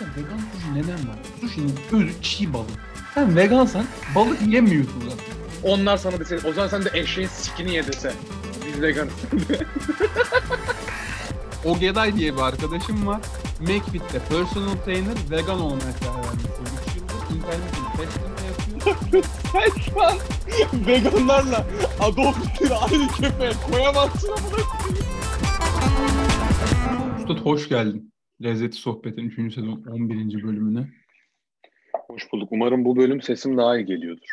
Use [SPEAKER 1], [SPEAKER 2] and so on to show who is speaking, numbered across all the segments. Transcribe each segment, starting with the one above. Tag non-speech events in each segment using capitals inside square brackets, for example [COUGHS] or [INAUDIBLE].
[SPEAKER 1] mesela vegan sushi neden var? Sushi'nin özü çiğ balık. Sen vegansan balık yemiyorsun zaten.
[SPEAKER 2] Onlar sana dese, o zaman sen de eşeğin sikini ye dese. Biz veganız. [LAUGHS]
[SPEAKER 1] Ogeday diye bir arkadaşım var. McFit'te personal trainer vegan olmaya karar vermiş. 3 yıldır internetin testini yapıyor.
[SPEAKER 2] sen şu an veganlarla Adolf Hitler'i aynı kefeye koyamazsın ama.
[SPEAKER 1] Üstad hoş geldin. Lezzeti Sohbet'in 3. sezon 11. bölümüne.
[SPEAKER 2] Hoş bulduk. Umarım bu bölüm sesim daha iyi geliyordur.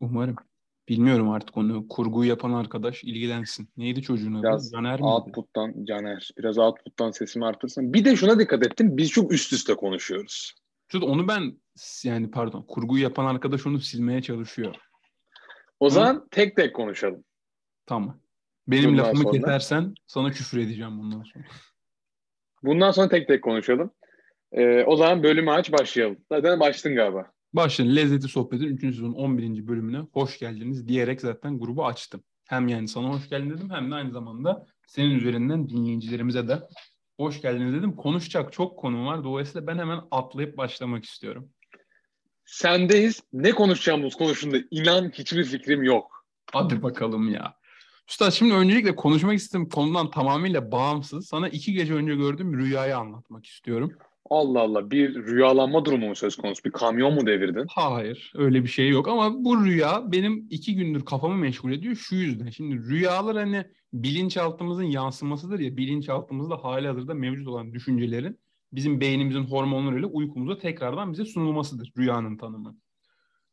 [SPEAKER 1] Umarım. Bilmiyorum artık onu. Kurguyu yapan arkadaş ilgilensin. Neydi çocuğun adı?
[SPEAKER 2] Biraz
[SPEAKER 1] Caner miydi?
[SPEAKER 2] Output'tan Caner. Biraz output'tan sesimi artırsan. Bir de şuna dikkat ettim. Biz çok üst üste konuşuyoruz.
[SPEAKER 1] Üstad onu ben yani pardon kurguyu yapan arkadaş onu silmeye çalışıyor.
[SPEAKER 2] O
[SPEAKER 1] Hı.
[SPEAKER 2] zaman tek tek konuşalım.
[SPEAKER 1] Tamam. Benim
[SPEAKER 2] Bundan
[SPEAKER 1] lafımı
[SPEAKER 2] sonra?
[SPEAKER 1] kesersen sana küfür edeceğim bundan sonra.
[SPEAKER 2] Bundan sonra tek tek konuşalım. Ee, o zaman bölümü aç başlayalım. Zaten başladın galiba.
[SPEAKER 1] Başlayın Lezzeti Sohbet'in 3. sezon 11. bölümüne hoş geldiniz diyerek zaten grubu açtım. Hem yani sana hoş geldin dedim hem de aynı zamanda senin üzerinden dinleyicilerimize de hoş geldiniz dedim. Konuşacak çok konu var. Dolayısıyla ben hemen atlayıp başlamak istiyorum.
[SPEAKER 2] Sendeyiz. Ne konuşacağımız konusunda inan hiçbir fikrim yok.
[SPEAKER 1] Hadi bakalım ya. Üstad şimdi öncelikle konuşmak istediğim konudan tamamıyla bağımsız. Sana iki gece önce gördüğüm rüyayı anlatmak istiyorum.
[SPEAKER 2] Allah Allah bir rüyalanma durumu mu söz konusu? Bir kamyon mu devirdin?
[SPEAKER 1] Hayır öyle bir şey yok ama bu rüya benim iki gündür kafamı meşgul ediyor şu yüzden. Şimdi rüyalar hani bilinçaltımızın yansımasıdır ya bilinçaltımızda hali hazırda mevcut olan düşüncelerin bizim beynimizin hormonlarıyla uykumuza tekrardan bize sunulmasıdır rüyanın tanımı.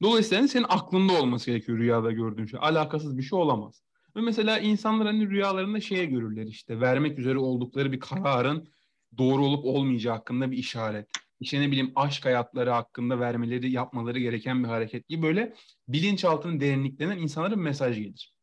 [SPEAKER 1] Dolayısıyla hani senin aklında olması gerekiyor rüyada gördüğün şey. Alakasız bir şey olamaz. Ve mesela insanlar hani rüyalarında şeye görürler işte vermek üzere oldukları bir kararın doğru olup olmayacağı hakkında bir işaret. İşte ne bileyim aşk hayatları hakkında vermeleri, yapmaları gereken bir hareket gibi böyle bilinçaltının derinliklerinden insanlara bir mesaj gelir.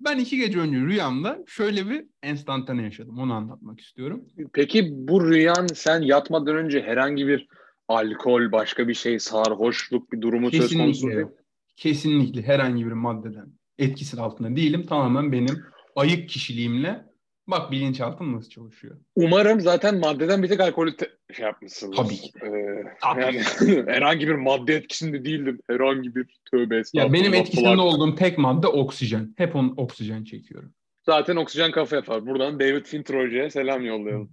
[SPEAKER 1] Ben iki gece önce rüyamda şöyle bir enstantane yaşadım. Onu anlatmak istiyorum.
[SPEAKER 2] Peki bu rüyan sen yatmadan önce herhangi bir alkol, başka bir şey, sarhoşluk bir durumu söz konusu
[SPEAKER 1] Kesinlikle
[SPEAKER 2] değil?
[SPEAKER 1] Kesinlikle herhangi bir maddeden etkisi altında değilim. Tamamen benim ayık kişiliğimle bak bilinçaltım nasıl çalışıyor.
[SPEAKER 2] Umarım zaten maddeden bir tek alkolü te- şey yapmışsınız.
[SPEAKER 1] Tabii ki.
[SPEAKER 2] Ee,
[SPEAKER 1] Tabii.
[SPEAKER 2] yani [LAUGHS] herhangi bir madde etkisinde değildim. Herhangi bir tövbe
[SPEAKER 1] Ya benim etkisinde
[SPEAKER 2] falan.
[SPEAKER 1] olduğum tek madde oksijen. Hep on, oksijen çekiyorum.
[SPEAKER 2] Zaten oksijen kafa yapar. Buradan David Fincher hocaya selam yollayalım.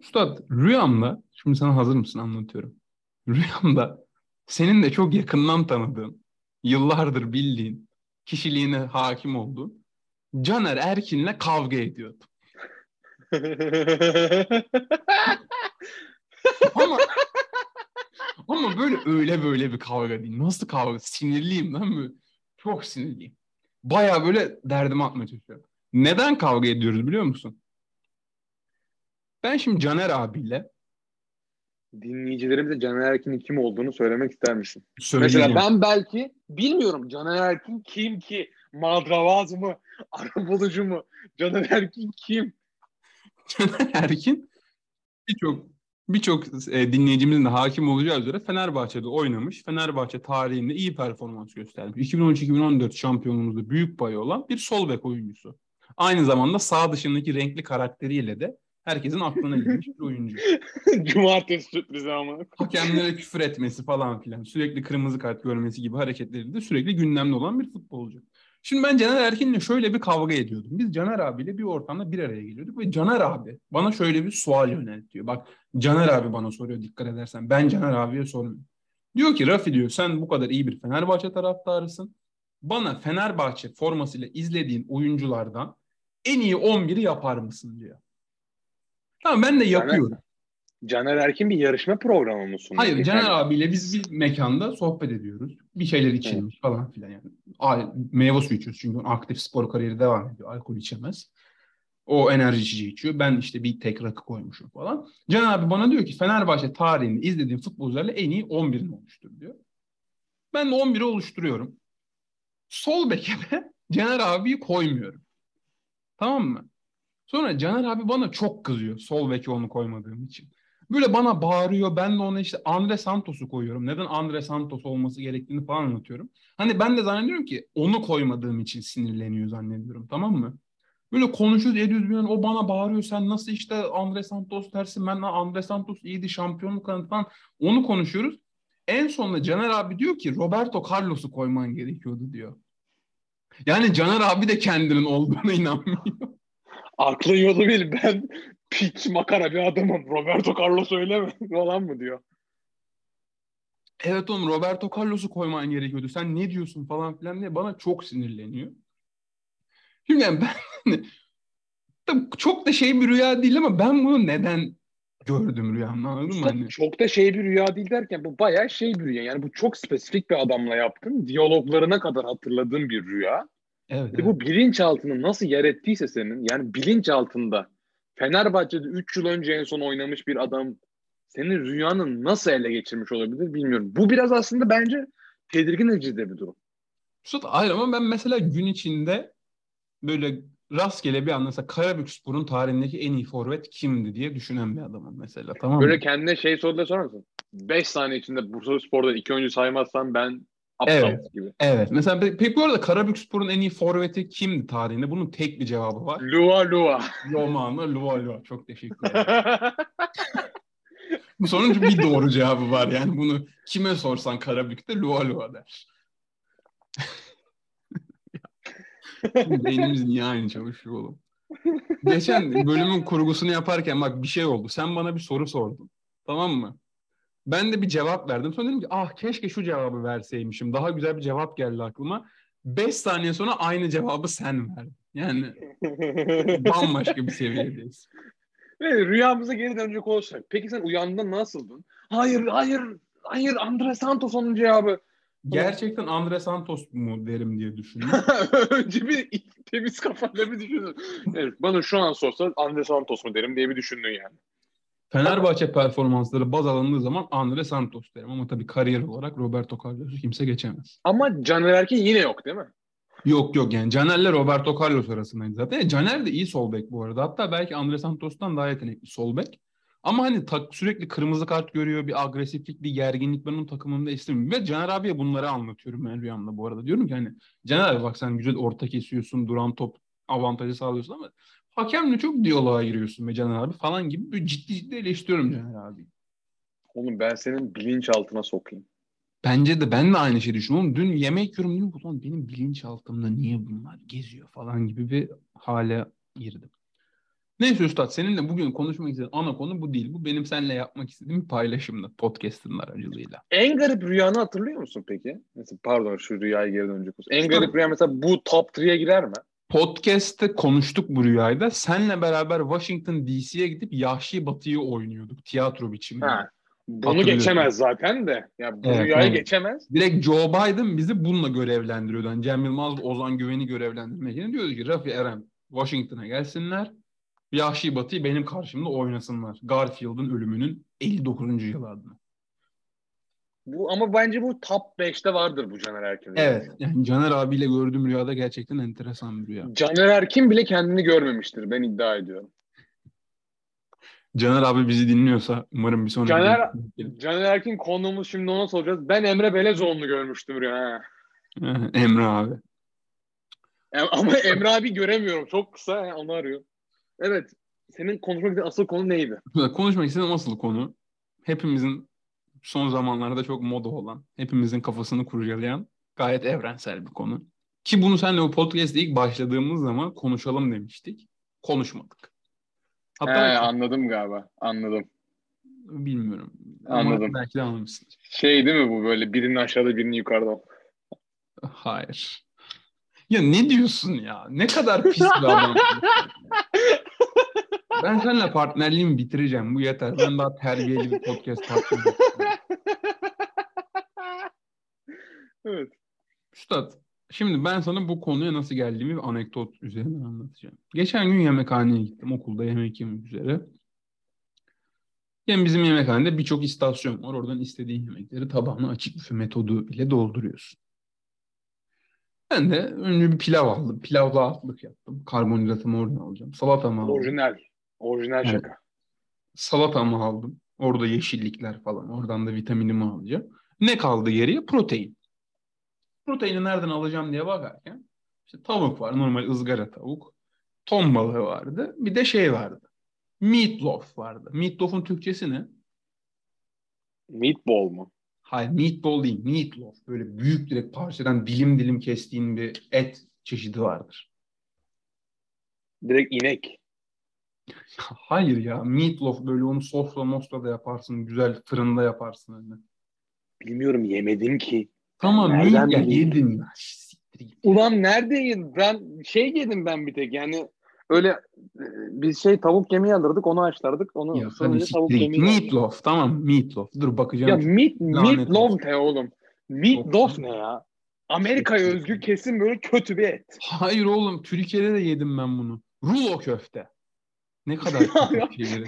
[SPEAKER 1] Üstad rüyamda, şimdi sana hazır mısın anlatıyorum. Rüyamda senin de çok yakından tanıdığın, yıllardır bildiğin, kişiliğine hakim olduğun Caner Erkin'le kavga ediyordum. [LAUGHS] Ama ama böyle öyle böyle bir kavga değil. Nasıl kavga? Sinirliyim lan böyle. Çok sinirliyim. Baya böyle derdimi atmaya çalışıyorum. Neden kavga ediyoruz biliyor musun? Ben şimdi Caner abiyle
[SPEAKER 2] Dinleyicilerimize Caner Erkin'in kim olduğunu söylemek ister misin?
[SPEAKER 1] söyleyeceğim.
[SPEAKER 2] Mesela ben belki bilmiyorum Caner Erkin kim ki? Madravaz mı? [LAUGHS] Arabulucu mu? Caner Erkin kim?
[SPEAKER 1] Caner Erkin birçok birçok e, dinleyicimizin de hakim olacağı üzere Fenerbahçe'de oynamış. Fenerbahçe tarihinde iyi performans göstermiş. 2013-2014 şampiyonluğumuzda büyük payı olan bir sol bek oyuncusu. Aynı zamanda sağ dışındaki renkli karakteriyle de herkesin aklına girmiş bir oyuncu. [LAUGHS]
[SPEAKER 2] Cumartesi sürprizi ama.
[SPEAKER 1] Hakemlere küfür etmesi falan filan, sürekli kırmızı kart görmesi gibi hareketleriyle de sürekli gündemde olan bir futbolcu. Şimdi ben Caner Erkin'le şöyle bir kavga ediyordum. Biz Caner abiyle bir ortamda bir araya geliyorduk ve Caner abi bana şöyle bir sual yöneltiyor. Bak Caner abi bana soruyor dikkat edersen. Ben Caner abiye sormuyorum. Diyor ki Rafi diyor sen bu kadar iyi bir Fenerbahçe taraftarısın. Bana Fenerbahçe formasıyla izlediğin oyunculardan en iyi 11'i yapar mısın diyor. Tamam ben de yapıyorum.
[SPEAKER 2] Caner Erkin bir yarışma programı mı sunuyor?
[SPEAKER 1] Hayır Caner abiyle biz bir mekanda sohbet ediyoruz. Bir şeyler içilmiş falan filan yani. A- Meyve suyu içiyoruz çünkü onun aktif spor kariyeri devam ediyor. Alkol içemez. O enerji içeceği içiyor. Ben işte bir tek rakı koymuşum falan. Caner abi bana diyor ki Fenerbahçe tarihinde izlediğim futbolcularla en iyi 11'ini oluştur diyor. Ben de 11'i oluşturuyorum. Sol beke de [LAUGHS] Caner abiyi koymuyorum. Tamam mı? Sonra Caner abi bana çok kızıyor sol beke onu koymadığım için. Böyle bana bağırıyor. Ben de ona işte Andre Santos'u koyuyorum. Neden Andre Santos olması gerektiğini falan anlatıyorum. Hani ben de zannediyorum ki onu koymadığım için sinirleniyor zannediyorum. Tamam mı? Böyle konuşuyoruz ediyoruz. Yani o bana bağırıyor. Sen nasıl işte Andre Santos dersin. Ben Andre Santos iyiydi şampiyonluk kanadı falan. Onu konuşuyoruz. En sonunda Caner abi diyor ki Roberto Carlos'u koyman gerekiyordu diyor. Yani Caner abi de kendinin olduğuna [LAUGHS] inanmıyor.
[SPEAKER 2] Aklın yolu bir ben piç makara bir adamım. Roberto Carlos öyle mi? [LAUGHS] Falan mı diyor.
[SPEAKER 1] Evet oğlum Roberto Carlos'u koyman gerekiyordu. Sen ne diyorsun falan filan diye bana çok sinirleniyor. Şimdi yani ben [LAUGHS] hani, çok da şey bir rüya değil ama ben bunu neden gördüm rüyamda anladın mı? Hani...
[SPEAKER 2] Çok da şey bir rüya değil derken bu bayağı şey bir rüya. Yani bu çok spesifik bir adamla yaptın. Diyaloglarına kadar hatırladığın bir rüya.
[SPEAKER 1] Evet,
[SPEAKER 2] Ve
[SPEAKER 1] evet.
[SPEAKER 2] bu bilinçaltını nasıl yer ettiyse senin yani bilinçaltında Fenerbahçe'de 3 yıl önce en son oynamış bir adam senin rüyanı nasıl ele geçirmiş olabilir bilmiyorum. Bu biraz aslında bence tedirgin edici de bir durum.
[SPEAKER 1] Üstad hayır ama ben mesela gün içinde böyle rastgele bir anda mesela Karabükspor'un tarihindeki en iyi forvet kimdi diye düşünen bir adamım mesela tamam mı?
[SPEAKER 2] Böyle kendine şey soruda sorar mısın? 5 saniye içinde Bursa Spor'da iki oyuncu saymazsan ben aptal
[SPEAKER 1] Evet.
[SPEAKER 2] gibi.
[SPEAKER 1] Evet. Mesela pe- peki bu arada Karabükspor'un en iyi forveti kimdi tarihinde? Bunun tek bir cevabı var.
[SPEAKER 2] Lua Lua.
[SPEAKER 1] Romano Lualo. Çok teşekkür ederim. [LAUGHS] Bu sorunun bir doğru cevabı var yani. Bunu kime sorsan Karabük'te Lualo der. [LAUGHS] Beynimiz niye aynı çalışıyor oğlum? Geçen bölümün kurgusunu yaparken bak bir şey oldu. Sen bana bir soru sordun. Tamam mı? Ben de bir cevap verdim. Sonra dedim ki ah keşke şu cevabı verseymişim. Daha güzel bir cevap geldi aklıma. Beş saniye sonra aynı cevabı sen verdin. Yani [LAUGHS] bambaşka bir seviyedeyiz.
[SPEAKER 2] Ve rüyamıza geri dönecek olursak. Peki sen uyandığında nasıldın? Hayır, hayır, hayır Andre Santos onun cevabı.
[SPEAKER 1] Gerçekten Andre Santos mu derim diye düşündüm. [LAUGHS]
[SPEAKER 2] Önce bir temiz kafayla bir düşündün. Evet, bana şu an sorsa Andre Santos mu derim diye bir düşündün yani.
[SPEAKER 1] Fenerbahçe performansları baz alındığı zaman Andre Santos derim. Ama tabii kariyer olarak Roberto Carlos'u kimse geçemez.
[SPEAKER 2] Ama Caner Erkin yine yok değil mi?
[SPEAKER 1] Yok yok yani Caner'le Roberto Carlos arasındaydı zaten. E, Caner de iyi sol bek bu arada. Hatta belki Andre Santos'tan daha yetenekli sol bek. Ama hani tak, sürekli kırmızı kart görüyor, bir agresiflik, bir gerginlik ben onun takımında istemiyorum. Ve Caner abiye bunları anlatıyorum ben rüyamda bu arada. Diyorum ki hani Caner abi bak sen güzel orta kesiyorsun, duran top avantajı sağlıyorsun ama hakemle çok diyaloğa giriyorsun be Caner abi falan gibi böyle ciddi ciddi eleştiriyorum Caner abi.
[SPEAKER 2] Oğlum ben senin bilinçaltına sokayım.
[SPEAKER 1] Bence de ben de aynı şeyi düşünüyorum. Dün yemek yiyorum diyorum ulan benim bilinçaltımda niye bunlar geziyor falan gibi bir hale girdim. Neyse Üstad seninle bugün konuşmak istediğim ana konu bu değil. Bu benim seninle yapmak istediğim bir paylaşımda podcast'ın aracılığıyla.
[SPEAKER 2] En garip rüyanı hatırlıyor musun peki? Mesela pardon şu rüyaya geri dönecek olsun. En garip rüya mesela bu top 3'ye girer mi?
[SPEAKER 1] Podcast'te konuştuk bu rüyayda. Senle beraber Washington DC'ye gidip Yahşi Batı'yı oynuyorduk tiyatro biçiminde.
[SPEAKER 2] Ha. Bunu geçemez zaten de. Ya bu
[SPEAKER 1] Evet,
[SPEAKER 2] rüyayı
[SPEAKER 1] evet.
[SPEAKER 2] geçemez.
[SPEAKER 1] Direkt Joe Biden bizi bununla görevlendiriyordu. Yani Cem Yılmaz, Ozan Güven'i görevlendirmek yerine diyordu ki Rafi Eren Washington'a gelsinler. Yahşi Batı'yı benim karşımda oynasınlar. Garfield'ın ölümünün 59. yılı adına.
[SPEAKER 2] Bu ama bence bu top 5'te vardır bu Caner Erkin.
[SPEAKER 1] Evet. Yani [LAUGHS] Caner abiyle gördüğüm rüyada gerçekten enteresan bir rüya.
[SPEAKER 2] Caner Erkin bile kendini görmemiştir. Ben iddia ediyorum.
[SPEAKER 1] Caner abi bizi dinliyorsa umarım bir sonraki...
[SPEAKER 2] Caner- Caner Erkin konuğumuz şimdi ona soracağız. Ben Emre Belezoğlu'nu görmüştüm rüya. [LAUGHS]
[SPEAKER 1] Emre abi.
[SPEAKER 2] Em- Ama [LAUGHS] Emre abi göremiyorum. Çok kısa ha, onu arıyor. Evet. Senin konuşmak istediğin asıl konu neydi?
[SPEAKER 1] Konuşmak istediğim asıl konu hepimizin son zamanlarda çok moda olan, hepimizin kafasını kurcalayan gayet evrensel bir konu. Ki bunu seninle bu podcast'te ilk başladığımız zaman konuşalım demiştik. Konuşmadık.
[SPEAKER 2] He,
[SPEAKER 1] Hatta
[SPEAKER 2] anladım galiba. Anladım.
[SPEAKER 1] bilmiyorum. Ama
[SPEAKER 2] Anladım.
[SPEAKER 1] belki de anlamışsın.
[SPEAKER 2] Şey değil mi bu böyle birinin aşağıda birinin yukarıda.
[SPEAKER 1] Hayır. Ya ne diyorsun ya? Ne kadar pis bir adamsın. ben seninle partnerliğimi bitireceğim. Bu yeter. Ben daha terbiyeli bir podcast partneri. istiyorum.
[SPEAKER 2] evet.
[SPEAKER 1] Üstad, şimdi ben sana bu konuya nasıl geldiğimi bir anekdot üzerinden anlatacağım. Geçen gün yemekhaneye gittim. Okulda yemek yemek üzere. Yani bizim yemekhanede birçok istasyon var. Oradan istediğin yemekleri tabağına açık büfe metodu ile dolduruyorsun. Ben de önce bir pilav aldım. Pilavla altlık yaptım. Karbonhidratımı oradan alacağım. Salatamı aldım.
[SPEAKER 2] Orijinal. Orijinal
[SPEAKER 1] Evet.
[SPEAKER 2] şaka.
[SPEAKER 1] Salatamı aldım. Orada yeşillikler falan. Oradan da vitaminimi alacağım. Ne kaldı geriye? Protein. Proteini nereden alacağım diye bakarken işte tavuk var. Normal ızgara tavuk. Ton balığı vardı. Bir de şey vardı. Meatloaf vardı. Meatloaf'un Türkçesi ne?
[SPEAKER 2] Meatball mu?
[SPEAKER 1] Hayır meatball değil. Meatloaf. Böyle büyük direkt parçadan dilim dilim kestiğin bir et çeşidi vardır.
[SPEAKER 2] Direkt inek. [LAUGHS]
[SPEAKER 1] Hayır ya. Meatloaf böyle onu sosla mosla da yaparsın. Güzel fırında yaparsın. Hani.
[SPEAKER 2] Bilmiyorum yemedim ki.
[SPEAKER 1] Tamam
[SPEAKER 2] Nereden
[SPEAKER 1] ya
[SPEAKER 2] bileyim?
[SPEAKER 1] yedin.
[SPEAKER 2] Ulan neredeyim? Ben şey yedim ben bir tek yani öyle e, biz şey tavuk yemeği alırdık onu haşlardık onu
[SPEAKER 1] Ya
[SPEAKER 2] sonra
[SPEAKER 1] hadi
[SPEAKER 2] da tavuk yemeği alırdık.
[SPEAKER 1] Meatloaf tamam meatloaf. Dur bakacağım.
[SPEAKER 2] Ya meat, meatloaf ne oğlum? Meatloaf ne ya? Amerika'ya özgü kesin böyle kötü bir et.
[SPEAKER 1] Hayır oğlum Türkiye'de de yedim ben bunu. Rulo köfte. Ne kadar [LAUGHS] kötü şeyleri.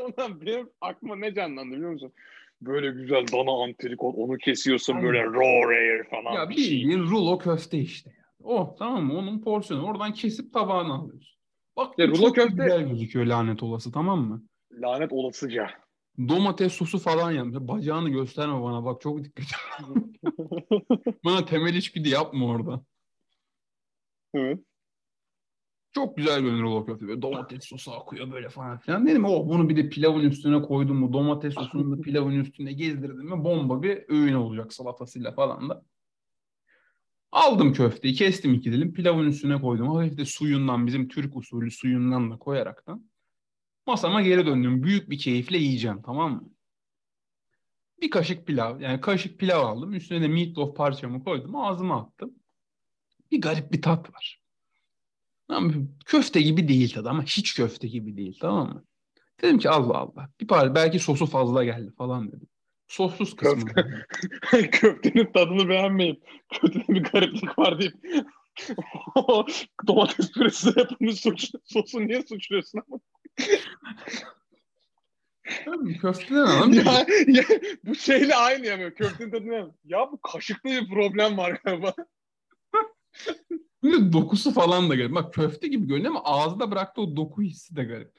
[SPEAKER 2] Ulan benim aklıma ne canlandı biliyor musun? Böyle güzel dana antrikot onu kesiyorsun
[SPEAKER 1] Aynen.
[SPEAKER 2] böyle raw rare falan
[SPEAKER 1] Ya
[SPEAKER 2] bir şey.
[SPEAKER 1] rulo köfte işte. ya. Oh tamam mı? Onun porsiyonu. Oradan kesip tabağına alıyorsun. Bak
[SPEAKER 2] Ya rulo
[SPEAKER 1] çok
[SPEAKER 2] köfte-
[SPEAKER 1] güzel gözüküyor lanet olası tamam mı?
[SPEAKER 2] Lanet olasıca.
[SPEAKER 1] Domates sosu falan yanmış. Bacağını gösterme bana bak çok dikkat et. [LAUGHS] Bana temel içgüdü yapma orada.
[SPEAKER 2] evet.
[SPEAKER 1] Çok güzel görünür rulo köfte. Böyle domates sosu akıyor böyle falan filan. Dedim oh bunu bir de pilavın üstüne koydum mu domates sosunu da pilavın üstüne gezdirdim mi bomba bir öğün olacak salatasıyla falan da. Aldım köfteyi kestim iki dilim pilavın üstüne koydum. Hafif de suyundan bizim Türk usulü suyundan da koyaraktan. Masama geri döndüm. Büyük bir keyifle yiyeceğim tamam mı? Bir kaşık pilav yani kaşık pilav aldım. Üstüne de meatloaf parçamı koydum. Ağzıma attım. Bir garip bir tat var. Ama köfte gibi değil tadı ama hiç köfte gibi değil tamam mı? Dedim ki Allah Allah. Bir par belki sosu fazla geldi falan dedim. Sossuz kısmı. [LAUGHS]
[SPEAKER 2] Köftenin tadını beğenmeyip köftede bir gariplik var deyip [LAUGHS] domates püresi yapılmış suç, sosu niye suçluyorsun ama?
[SPEAKER 1] Köfteden alalım.
[SPEAKER 2] ya, ya, bu şeyle aynı ya köftenin tadını ya bu kaşıkta bir problem var galiba. [LAUGHS]
[SPEAKER 1] Bir de dokusu falan da garip. Bak köfte gibi görünüyor ama ağızda bıraktığı o doku hissi de garip.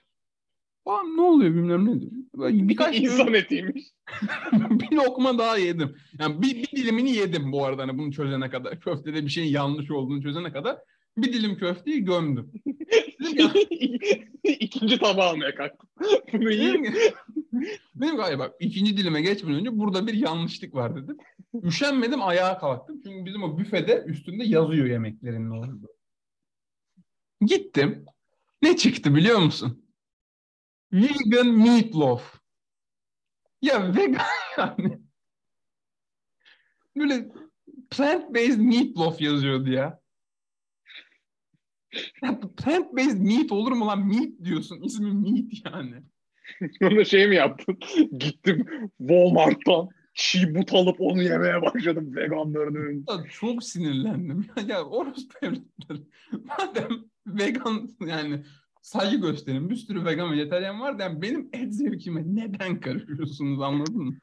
[SPEAKER 1] Falan ne oluyor bilmem ne diyor. [LAUGHS] Birkaç
[SPEAKER 2] İnsan etiymiş. [LAUGHS]
[SPEAKER 1] bir lokma daha yedim. Yani bir, bir dilimini yedim bu arada hani bunu çözene kadar. [LAUGHS] Köftede bir şeyin yanlış olduğunu çözene kadar bir dilim köfteyi gömdüm. [LAUGHS]
[SPEAKER 2] İkinci tabağı almaya kalktım. [LAUGHS] Bunu yiyeyim.
[SPEAKER 1] dedim ki bak ikinci dilime geçmeden önce burada bir yanlışlık var dedim. Üşenmedim ayağa kalktım. Çünkü bizim o büfede üstünde yazıyor yemeklerin ne olduğu. Gittim. Ne çıktı biliyor musun? Vegan meatloaf. Ya vegan [LAUGHS] yani. Böyle plant-based meatloaf yazıyordu ya. Ya plant-based meat olur mu lan? Meat diyorsun. İsmi meat yani. [LAUGHS]
[SPEAKER 2] Sonra şey mi yaptın? [LAUGHS] Gittim Walmart'tan çiğ but alıp onu yemeye başladım veganların önünde.
[SPEAKER 1] Çok sinirlendim. [LAUGHS] Ya, ya orospu evlatları. Madem vegan yani saygı gösterin. Bir sürü vegan vejetaryen var yani benim et zevkime neden karışıyorsunuz anladın mı?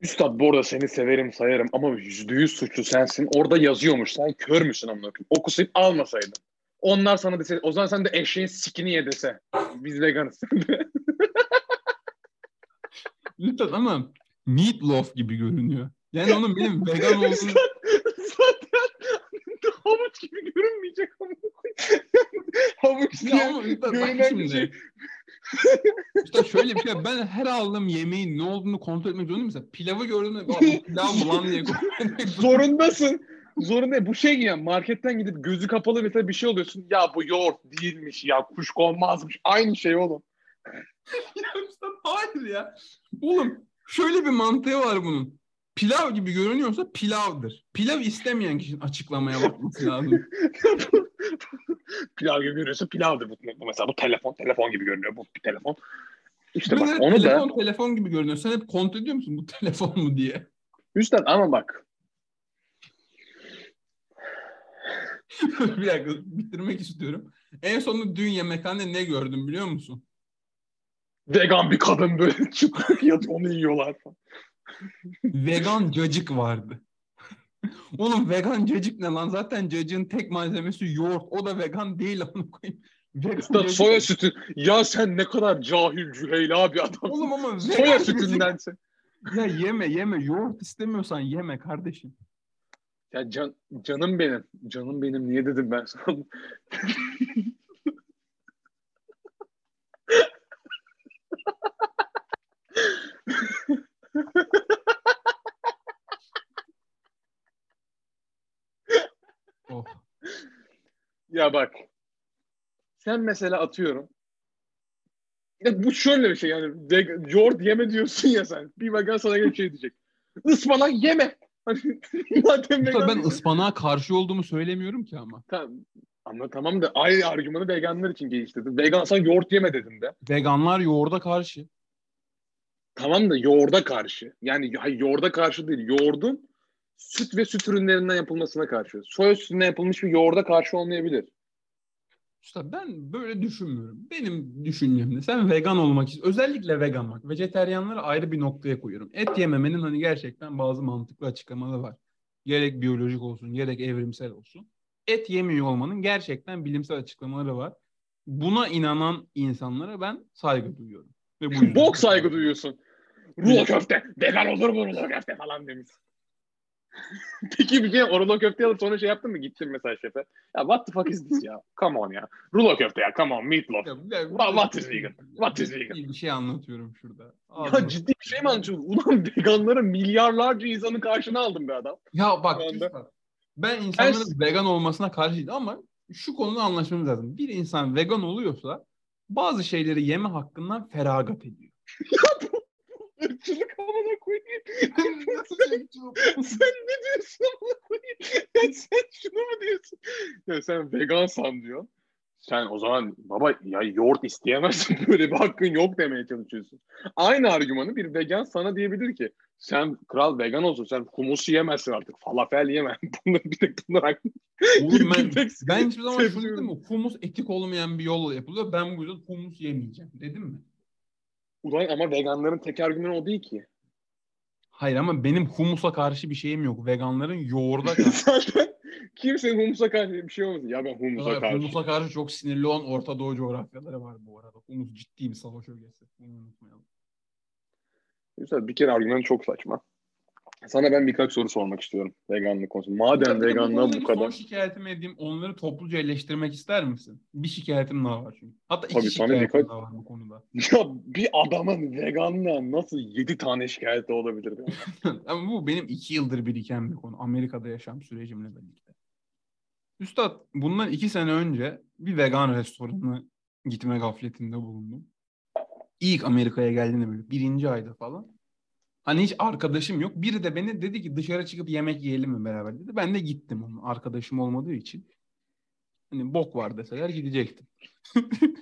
[SPEAKER 2] Üstad bu arada seni severim sayarım ama yüzde yüz suçlu sensin. Orada yazıyormuş. Sen kör müsün amına? Okusayıp almasaydın. Onlar sana dese, o zaman sen de eşeğin sikini ye dese. Biz veganız. [LAUGHS]
[SPEAKER 1] Lütfen ama meatloaf gibi görünüyor. Yani onun benim [LAUGHS] vegan olduğunu...
[SPEAKER 2] Zaten havuç gibi görünmeyecek ama. havuç diye
[SPEAKER 1] ama
[SPEAKER 2] görünen bir şey.
[SPEAKER 1] İşte şöyle bir şey. Ben her aldığım yemeğin ne olduğunu kontrol etmek zorundayım. Mesela pilavı gördüğümde "Aa, bu pilav mı lan diye [LAUGHS] kontrol etmek zorundayım.
[SPEAKER 2] Zorundasın. Zorunda. Bu şey gibi yani marketten gidip gözü kapalı mesela bir şey oluyorsun. Ya bu yoğurt değilmiş ya kuşkonmazmış. Aynı şey oğlum. [LAUGHS]
[SPEAKER 1] Ya hayır ya. Oğlum şöyle bir mantığı var bunun. Pilav gibi görünüyorsa pilavdır. Pilav istemeyen kişinin açıklamaya bakması lazım. [LAUGHS]
[SPEAKER 2] pilav gibi görüyorsa pilavdır bu. bu Mesela bu telefon. Telefon gibi görünüyor. Bu bir telefon. İşte bak onu da
[SPEAKER 1] telefon telefon gibi görünüyor. Sen hep kontrol ediyor musun bu [LAUGHS] telefon mu diye?
[SPEAKER 2] Üstad ama bak [LAUGHS]
[SPEAKER 1] bir dakika bitirmek istiyorum. En sonunda dün yemekhanede ne gördüm biliyor musun?
[SPEAKER 2] vegan bir kadın böyle [LAUGHS] çıplak yatıyor onu yiyorlar falan.
[SPEAKER 1] Vegan cacık vardı. [LAUGHS] Oğlum vegan cacık ne lan? Zaten cacığın tek malzemesi yoğurt. O da vegan değil onu koyayım. Vegan
[SPEAKER 2] soya sütü. Ya sen ne kadar cahil cüheyla bir adamsın.
[SPEAKER 1] Oğlum ama
[SPEAKER 2] soya
[SPEAKER 1] cacık-
[SPEAKER 2] sütündensin.
[SPEAKER 1] Ya yeme yeme. Yoğurt istemiyorsan yeme kardeşim.
[SPEAKER 2] Ya can, canım benim. Canım benim niye dedim ben oh. Ya bak. Sen mesela atıyorum. Ya bu şöyle bir şey yani. De, yoğurt yeme diyorsun ya sen. Bir bakan sana bir şey diyecek. Ispanak yeme. Madem vegan
[SPEAKER 1] ben ıspanağa karşı olduğumu söylemiyorum ki ama.
[SPEAKER 2] Tamam. Ama tamam da aynı argümanı veganlar için geliştirdim. Vegansan yoğurt yeme dedim de.
[SPEAKER 1] Veganlar yoğurda karşı.
[SPEAKER 2] Tamam da yoğurda karşı. Yani hayır, yoğurda karşı değil. Yoğurdun süt ve süt ürünlerinden yapılmasına karşı. Soya sütünden yapılmış bir yoğurda karşı olmayabilir.
[SPEAKER 1] Usta ben böyle düşünmüyorum. Benim düşüncemde sen vegan olmak istiyorsun. Özellikle vegan bak. Vejeteryanları ayrı bir noktaya koyuyorum. Et yememenin hani gerçekten bazı mantıklı açıklamaları var. Gerek biyolojik olsun, gerek evrimsel olsun. Et yemiyor olmanın gerçekten bilimsel açıklamaları var. Buna inanan insanlara ben saygı duyuyorum. Ve bu
[SPEAKER 2] Bok saygı duyuyorsun. Rulo köfte. Vegan olur mu rulo köfte falan demiş. [LAUGHS] Peki bir kere o rulo köfte alıp sonra şey yaptın mı? Gittin mesela şefe. Ya what the fuck is this ya? Come on ya. Rulo köfte ya. Come on. Meatloaf.
[SPEAKER 1] Ya, ya-
[SPEAKER 2] What- what is vegan? What is vegan?
[SPEAKER 1] Bir şey anlatıyorum şurada.
[SPEAKER 2] Ya
[SPEAKER 1] Ağzına-
[SPEAKER 2] ciddi bir şey mi anlatıyorsun? Ulan veganların milyarlarca insanı karşına aldım be adam.
[SPEAKER 1] Ya bak ben insanların vegan olmasına karşı değilim ama şu konuda anlaşmamız lazım. Bir insan vegan oluyorsa bazı şeyleri yeme hakkından feragat ediyor. [LAUGHS]
[SPEAKER 2] Irkçılık amına koyayım. Sen ne diyorsun? Ya sen şunu mu diyorsun? Ya sen vegansan diyor. Sen o zaman baba ya yoğurt isteyemezsin [LAUGHS] böyle bir hakkın yok demeye çalışıyorsun. Aynı argümanı bir vegan sana diyebilir ki sen kral vegan olsun sen humus yemezsin artık falafel yeme. [LAUGHS] Bunlar bir tek bunlar.
[SPEAKER 1] Oğlum ben, ben hiçbir zaman şunu dedim mi? Humus etik olmayan bir yolla yapılıyor. Ben bu yüzden humus yemeyeceğim. Dedim mi?
[SPEAKER 2] Ulan ama veganların tek argümanı o değil ki.
[SPEAKER 1] Hayır ama benim humusa karşı bir şeyim yok. Veganların yoğurda [LAUGHS] karşı.
[SPEAKER 2] Kimsenin humusa karşı bir şey olmasın. Ya ben humusa
[SPEAKER 1] Hayır,
[SPEAKER 2] karşı.
[SPEAKER 1] humusa karşı çok sinirli olan Orta Doğu coğrafyaları var bu arada. Humus ciddi bir savaş ögesi. Bunu unutmayalım.
[SPEAKER 2] Güzel, bir kere argüman çok saçma. Sana ben birkaç soru sormak istiyorum veganlık konusunda. Madem
[SPEAKER 1] Tabii
[SPEAKER 2] veganlığa bu kadar...
[SPEAKER 1] Son şikayetimi edeyim. Onları topluca eleştirmek ister misin? Bir şikayetim daha var çünkü. Hatta iki
[SPEAKER 2] Tabii,
[SPEAKER 1] şikayetim
[SPEAKER 2] birkaç-
[SPEAKER 1] daha var bu konuda. [LAUGHS]
[SPEAKER 2] Ya bir adamın veganlığa nasıl yedi tane şikayeti olabilir? be? [LAUGHS]
[SPEAKER 1] Ama bu benim iki yıldır biriken bir konu. Amerika'da yaşam sürecimle birlikte. Üstad bundan iki sene önce bir vegan restoranına gitme gafletinde bulundum. İlk Amerika'ya geldiğinde böyle birinci ayda falan. Hani hiç arkadaşım yok. Biri de beni dedi ki dışarı çıkıp yemek yiyelim mi beraber dedi. Ben de gittim onun arkadaşım olmadığı için. Hani bok var deseler gidecektim. [LAUGHS]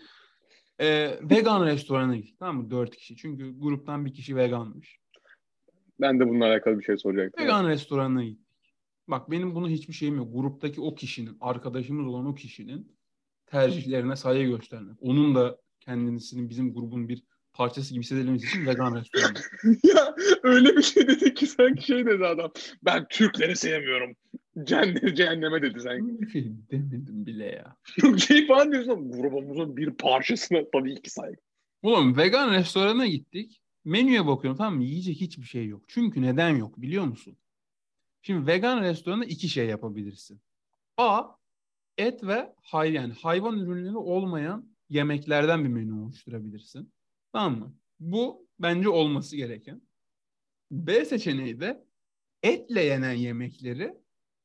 [SPEAKER 1] Ee, vegan restorana gittik tamam mı? Dört kişi. Çünkü gruptan bir kişi veganmış.
[SPEAKER 2] Ben de bununla alakalı bir şey soracaktım.
[SPEAKER 1] Vegan restoranına gittik. Bak benim bunu hiçbir şeyim yok. Gruptaki o kişinin, arkadaşımız olan o kişinin tercihlerine saygı göstermek. Onun da kendisinin bizim grubun bir parçası gibi hissedebilmesi için vegan restoran. [LAUGHS]
[SPEAKER 2] ya öyle bir şey dedi ki sanki şey dedi adam. Ben Türkleri sevmiyorum. Cennet cehenneme dedi sanki.
[SPEAKER 1] Bir şey demedim bile ya.
[SPEAKER 2] Şey falan diyorsun. Grubumuzun bir parçasına tabii ki saygı.
[SPEAKER 1] Oğlum vegan restorana gittik. Menüye bakıyorum tamam mı? Yiyecek hiçbir şey yok. Çünkü neden yok biliyor musun? Şimdi vegan restoranda iki şey yapabilirsin. A. Et ve hay yani hayvan ürünleri olmayan yemeklerden bir menü oluşturabilirsin. Tamam mı? Bu bence olması gereken. B seçeneği de etle yenen yemekleri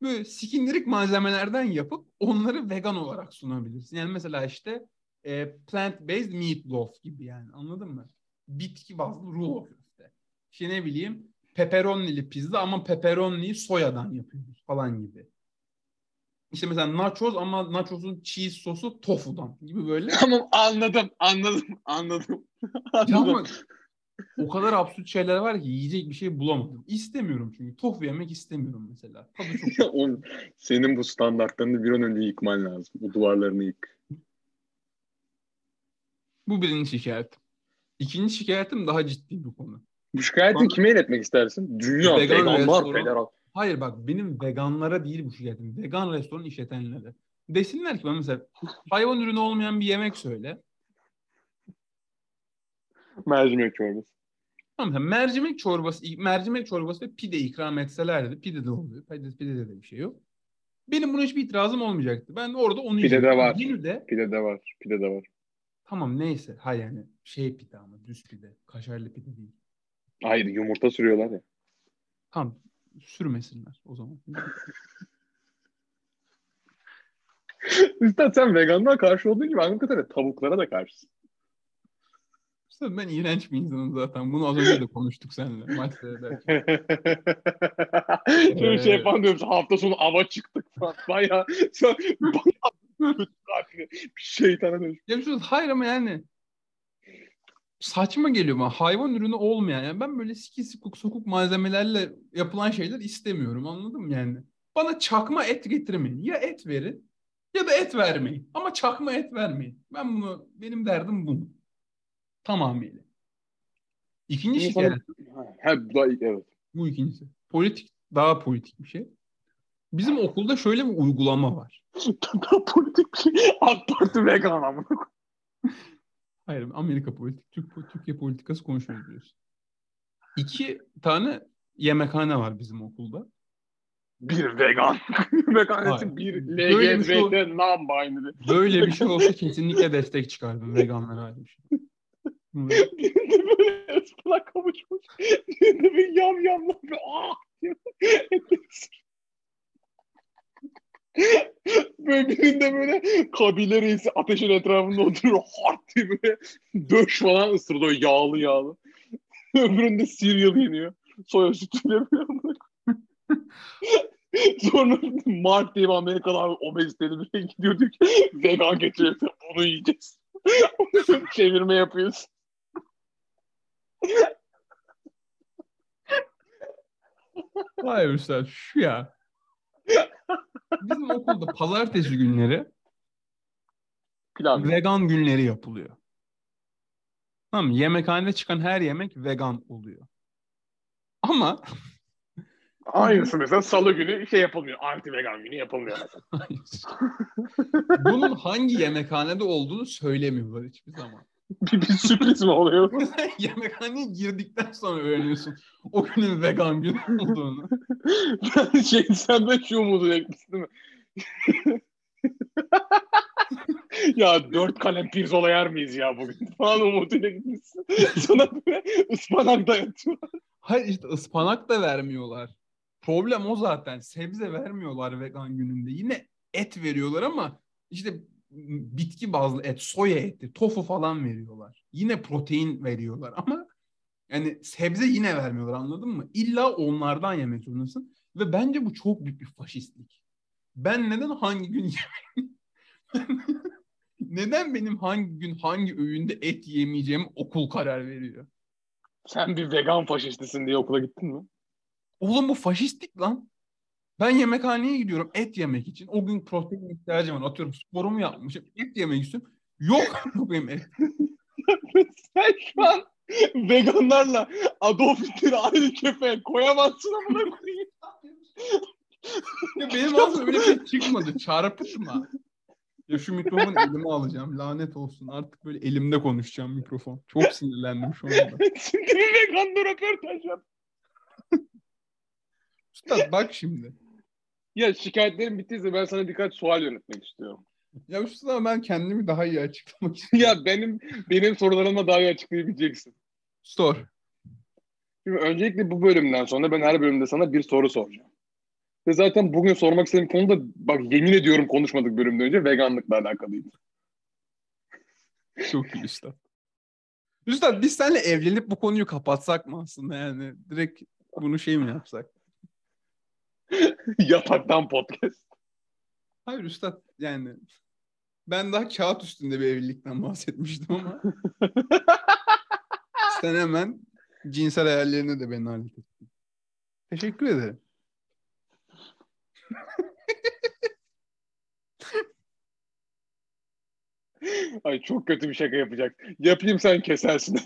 [SPEAKER 1] böyle sikindirik malzemelerden yapıp onları vegan olarak sunabilirsin. Yani mesela işte e, plant-based meatloaf gibi yani anladın mı? Bitki bazlı rulo köfte. İşte ne bileyim pepperonili pizza ama pepperoniyi soyadan yapıyoruz falan gibi. İşte mesela nachos ama nachos'un cheese sosu tofudan gibi böyle. [LAUGHS]
[SPEAKER 2] Tamam anladım anladım anladım. [LAUGHS] Anladım.
[SPEAKER 1] ama o kadar absürt şeyler var ki yiyecek bir şey bulamadım. İstemiyorum çünkü. Tofu yemek istemiyorum mesela. Tadı çok [LAUGHS]
[SPEAKER 2] Oğlum, senin bu standartlarını bir an önce yıkman lazım. Bu duvarlarını yık.
[SPEAKER 1] Bu birinci şikayetim. İkinci şikayetim daha ciddi bir konu.
[SPEAKER 2] Bu şikayeti
[SPEAKER 1] Bana-
[SPEAKER 2] kime iletmek istersin? Dünya
[SPEAKER 1] Vegan
[SPEAKER 2] Federal.
[SPEAKER 1] Hayır bak benim veganlara değil bu şikayetim. Vegan restoran işletenlere. Desinler ki ben mesela hayvan ürünü olmayan bir yemek söyle.
[SPEAKER 2] Mercimek çorbası.
[SPEAKER 1] Tamam mesela mercimek çorbası, mercimek çorbası ve pide ikram etselerdi. Pide de oluyor. Pide, pide de bir şey yok. Benim buna hiçbir itirazım olmayacaktı. Ben orada onu
[SPEAKER 2] Pide de
[SPEAKER 1] yiyecektim.
[SPEAKER 2] var.
[SPEAKER 1] Yine de
[SPEAKER 2] Pide de var. Pide de var.
[SPEAKER 1] tamam neyse. Hayır yani şey pide ama düz pide. Kaşarlı pide değil.
[SPEAKER 2] Hayır yumurta sürüyorlar ya.
[SPEAKER 1] Tamam sürmesinler o zaman. [LAUGHS]
[SPEAKER 2] Üstad sen veganlığa karşı olduğun gibi anladığım kadarıyla tavuklara da karşısın.
[SPEAKER 1] Üstad ben iğrenç bir insanım zaten. Bunu az önce de konuştuk seninle maç seyrederken. [LAUGHS]
[SPEAKER 2] Şöyle şey yapan diyorum hafta sonu ava çıktık falan. Baya [LAUGHS] baya bir şeytana dönüş.
[SPEAKER 1] Ya bir şey- hayır ama yani saçma geliyor bana. Hayvan ürünü olmayan. Yani ben böyle siki sokuk sokuk malzemelerle yapılan şeyler istemiyorum. Anladın mı yani? Bana çakma et getirmeyin. Ya et verin ya da et vermeyin. Ama çakma et vermeyin. Ben bunu benim derdim bu. Tamamıyla. İkinci
[SPEAKER 2] İnsanın-
[SPEAKER 1] şikayet
[SPEAKER 2] Ha, bu da- evet.
[SPEAKER 1] bu ikincisi. Politik daha politik bir şey. Bizim okulda şöyle bir uygulama var.
[SPEAKER 2] Daha [LAUGHS] politik bir şey. AK Parti vegan amına.
[SPEAKER 1] Hayır Amerika politik, Türk, Türkiye politikası konuşuyoruz diyorsun. İki tane yemekhane var bizim okulda.
[SPEAKER 2] Bir vegan. [LAUGHS] vegan
[SPEAKER 1] Hayır.
[SPEAKER 2] için bir
[SPEAKER 1] bir şey
[SPEAKER 2] LGBT non-binary.
[SPEAKER 1] Böyle bir şey olsa [LAUGHS] kesinlikle destek çıkardım veganlara bir şey.
[SPEAKER 2] Birinde böyle ıspanak kavuşmuş. Birinde bir yam yamla bir ah [LAUGHS] diyor. Böyle birinde böyle kabile reisi ateşin etrafında oturuyor hard diye böyle döş falan ısırıyor yağlı yağlı. Öbüründe cereal yeniyor. Soya sütüyle böyle. Sonra Mark diye bir Amerikalı abi obeziteli bir şey gidiyor diyor ki vegan getiriyorsa onu yiyeceğiz. [LAUGHS] Çevirme yapıyoruz.
[SPEAKER 1] Hayır üstad şu ya. Bizim okulda pazartesi günleri
[SPEAKER 2] Pilav.
[SPEAKER 1] vegan günleri yapılıyor. Tamam mı? Yemekhanede çıkan her yemek vegan oluyor. Ama [LAUGHS]
[SPEAKER 2] Aynısı mesela salı günü şey yapılmıyor. Anti vegan günü yapılmıyor. mesela.
[SPEAKER 1] Bunun hangi yemekhanede olduğunu söylemiyorlar hiçbir zaman. [LAUGHS]
[SPEAKER 2] bir, bir sürpriz mi oluyor? [LAUGHS]
[SPEAKER 1] Yemekhaneye girdikten sonra öğreniyorsun o günün vegan günü [LAUGHS] olduğunu.
[SPEAKER 2] Ben şey sen de şu umudu ekmişsin değil mi? ya dört kalem pirzola yer miyiz ya bugün falan umuduyla gitmişsin. Sana böyle ıspanak dayatıyorlar.
[SPEAKER 1] Hayır işte ıspanak da vermiyorlar. Problem o zaten. Sebze vermiyorlar vegan gününde. Yine et veriyorlar ama işte bitki bazlı et, soya eti, tofu falan veriyorlar. Yine protein veriyorlar ama yani sebze yine vermiyorlar anladın mı? İlla onlardan yemek zorundasın. Ve bence bu çok büyük bir faşistlik. Ben neden hangi gün [LAUGHS] neden benim hangi gün hangi öğünde et yemeyeceğim okul karar veriyor?
[SPEAKER 2] Sen bir vegan faşistisin diye okula gittin mi?
[SPEAKER 1] Oğlum bu faşistlik lan. Ben yemekhaneye gidiyorum et yemek için. O gün protein ihtiyacım var. Atıyorum sporumu yapmışım. Et yemek istiyorum. Yok benim et. [LAUGHS]
[SPEAKER 2] Sen şu an veganlarla Adolf Hitler'i aynı kefeye koyamazsın amına koyayım.
[SPEAKER 1] Ya benim ağzımda öyle şey çıkmadı. Çarpıtma. Ya şu mikrofonu elime alacağım. Lanet olsun. Artık böyle elimde konuşacağım mikrofon. Çok sinirlendim şu anda. [LAUGHS]
[SPEAKER 2] Şimdi bir veganla röportaj yap.
[SPEAKER 1] Üstad bak şimdi.
[SPEAKER 2] Ya şikayetlerin bittiyse ben sana birkaç sual yönetmek istiyorum.
[SPEAKER 1] Ya üstad ben kendimi daha iyi açıklamak [LAUGHS] istiyorum.
[SPEAKER 2] ya benim benim sorularıma daha iyi açıklayabileceksin.
[SPEAKER 1] Sor.
[SPEAKER 2] Şimdi öncelikle bu bölümden sonra ben her bölümde sana bir soru soracağım. Ve zaten bugün sormak istediğim konu da bak yemin ediyorum konuşmadık bölümden önce veganlıkla alakalıydı.
[SPEAKER 1] Çok iyi üstad. Üstad biz seninle evlenip bu konuyu kapatsak mı aslında yani? Direkt bunu şey mi yapsak? [LAUGHS]
[SPEAKER 2] Yataktan podcast.
[SPEAKER 1] Hayır üstad yani ben daha kağıt üstünde bir evlilikten bahsetmiştim ama [LAUGHS] sen hemen cinsel hayallerini de beni hallettin. Teşekkür ederim.
[SPEAKER 2] Ay çok kötü bir şaka yapacak. Yapayım sen kesersin.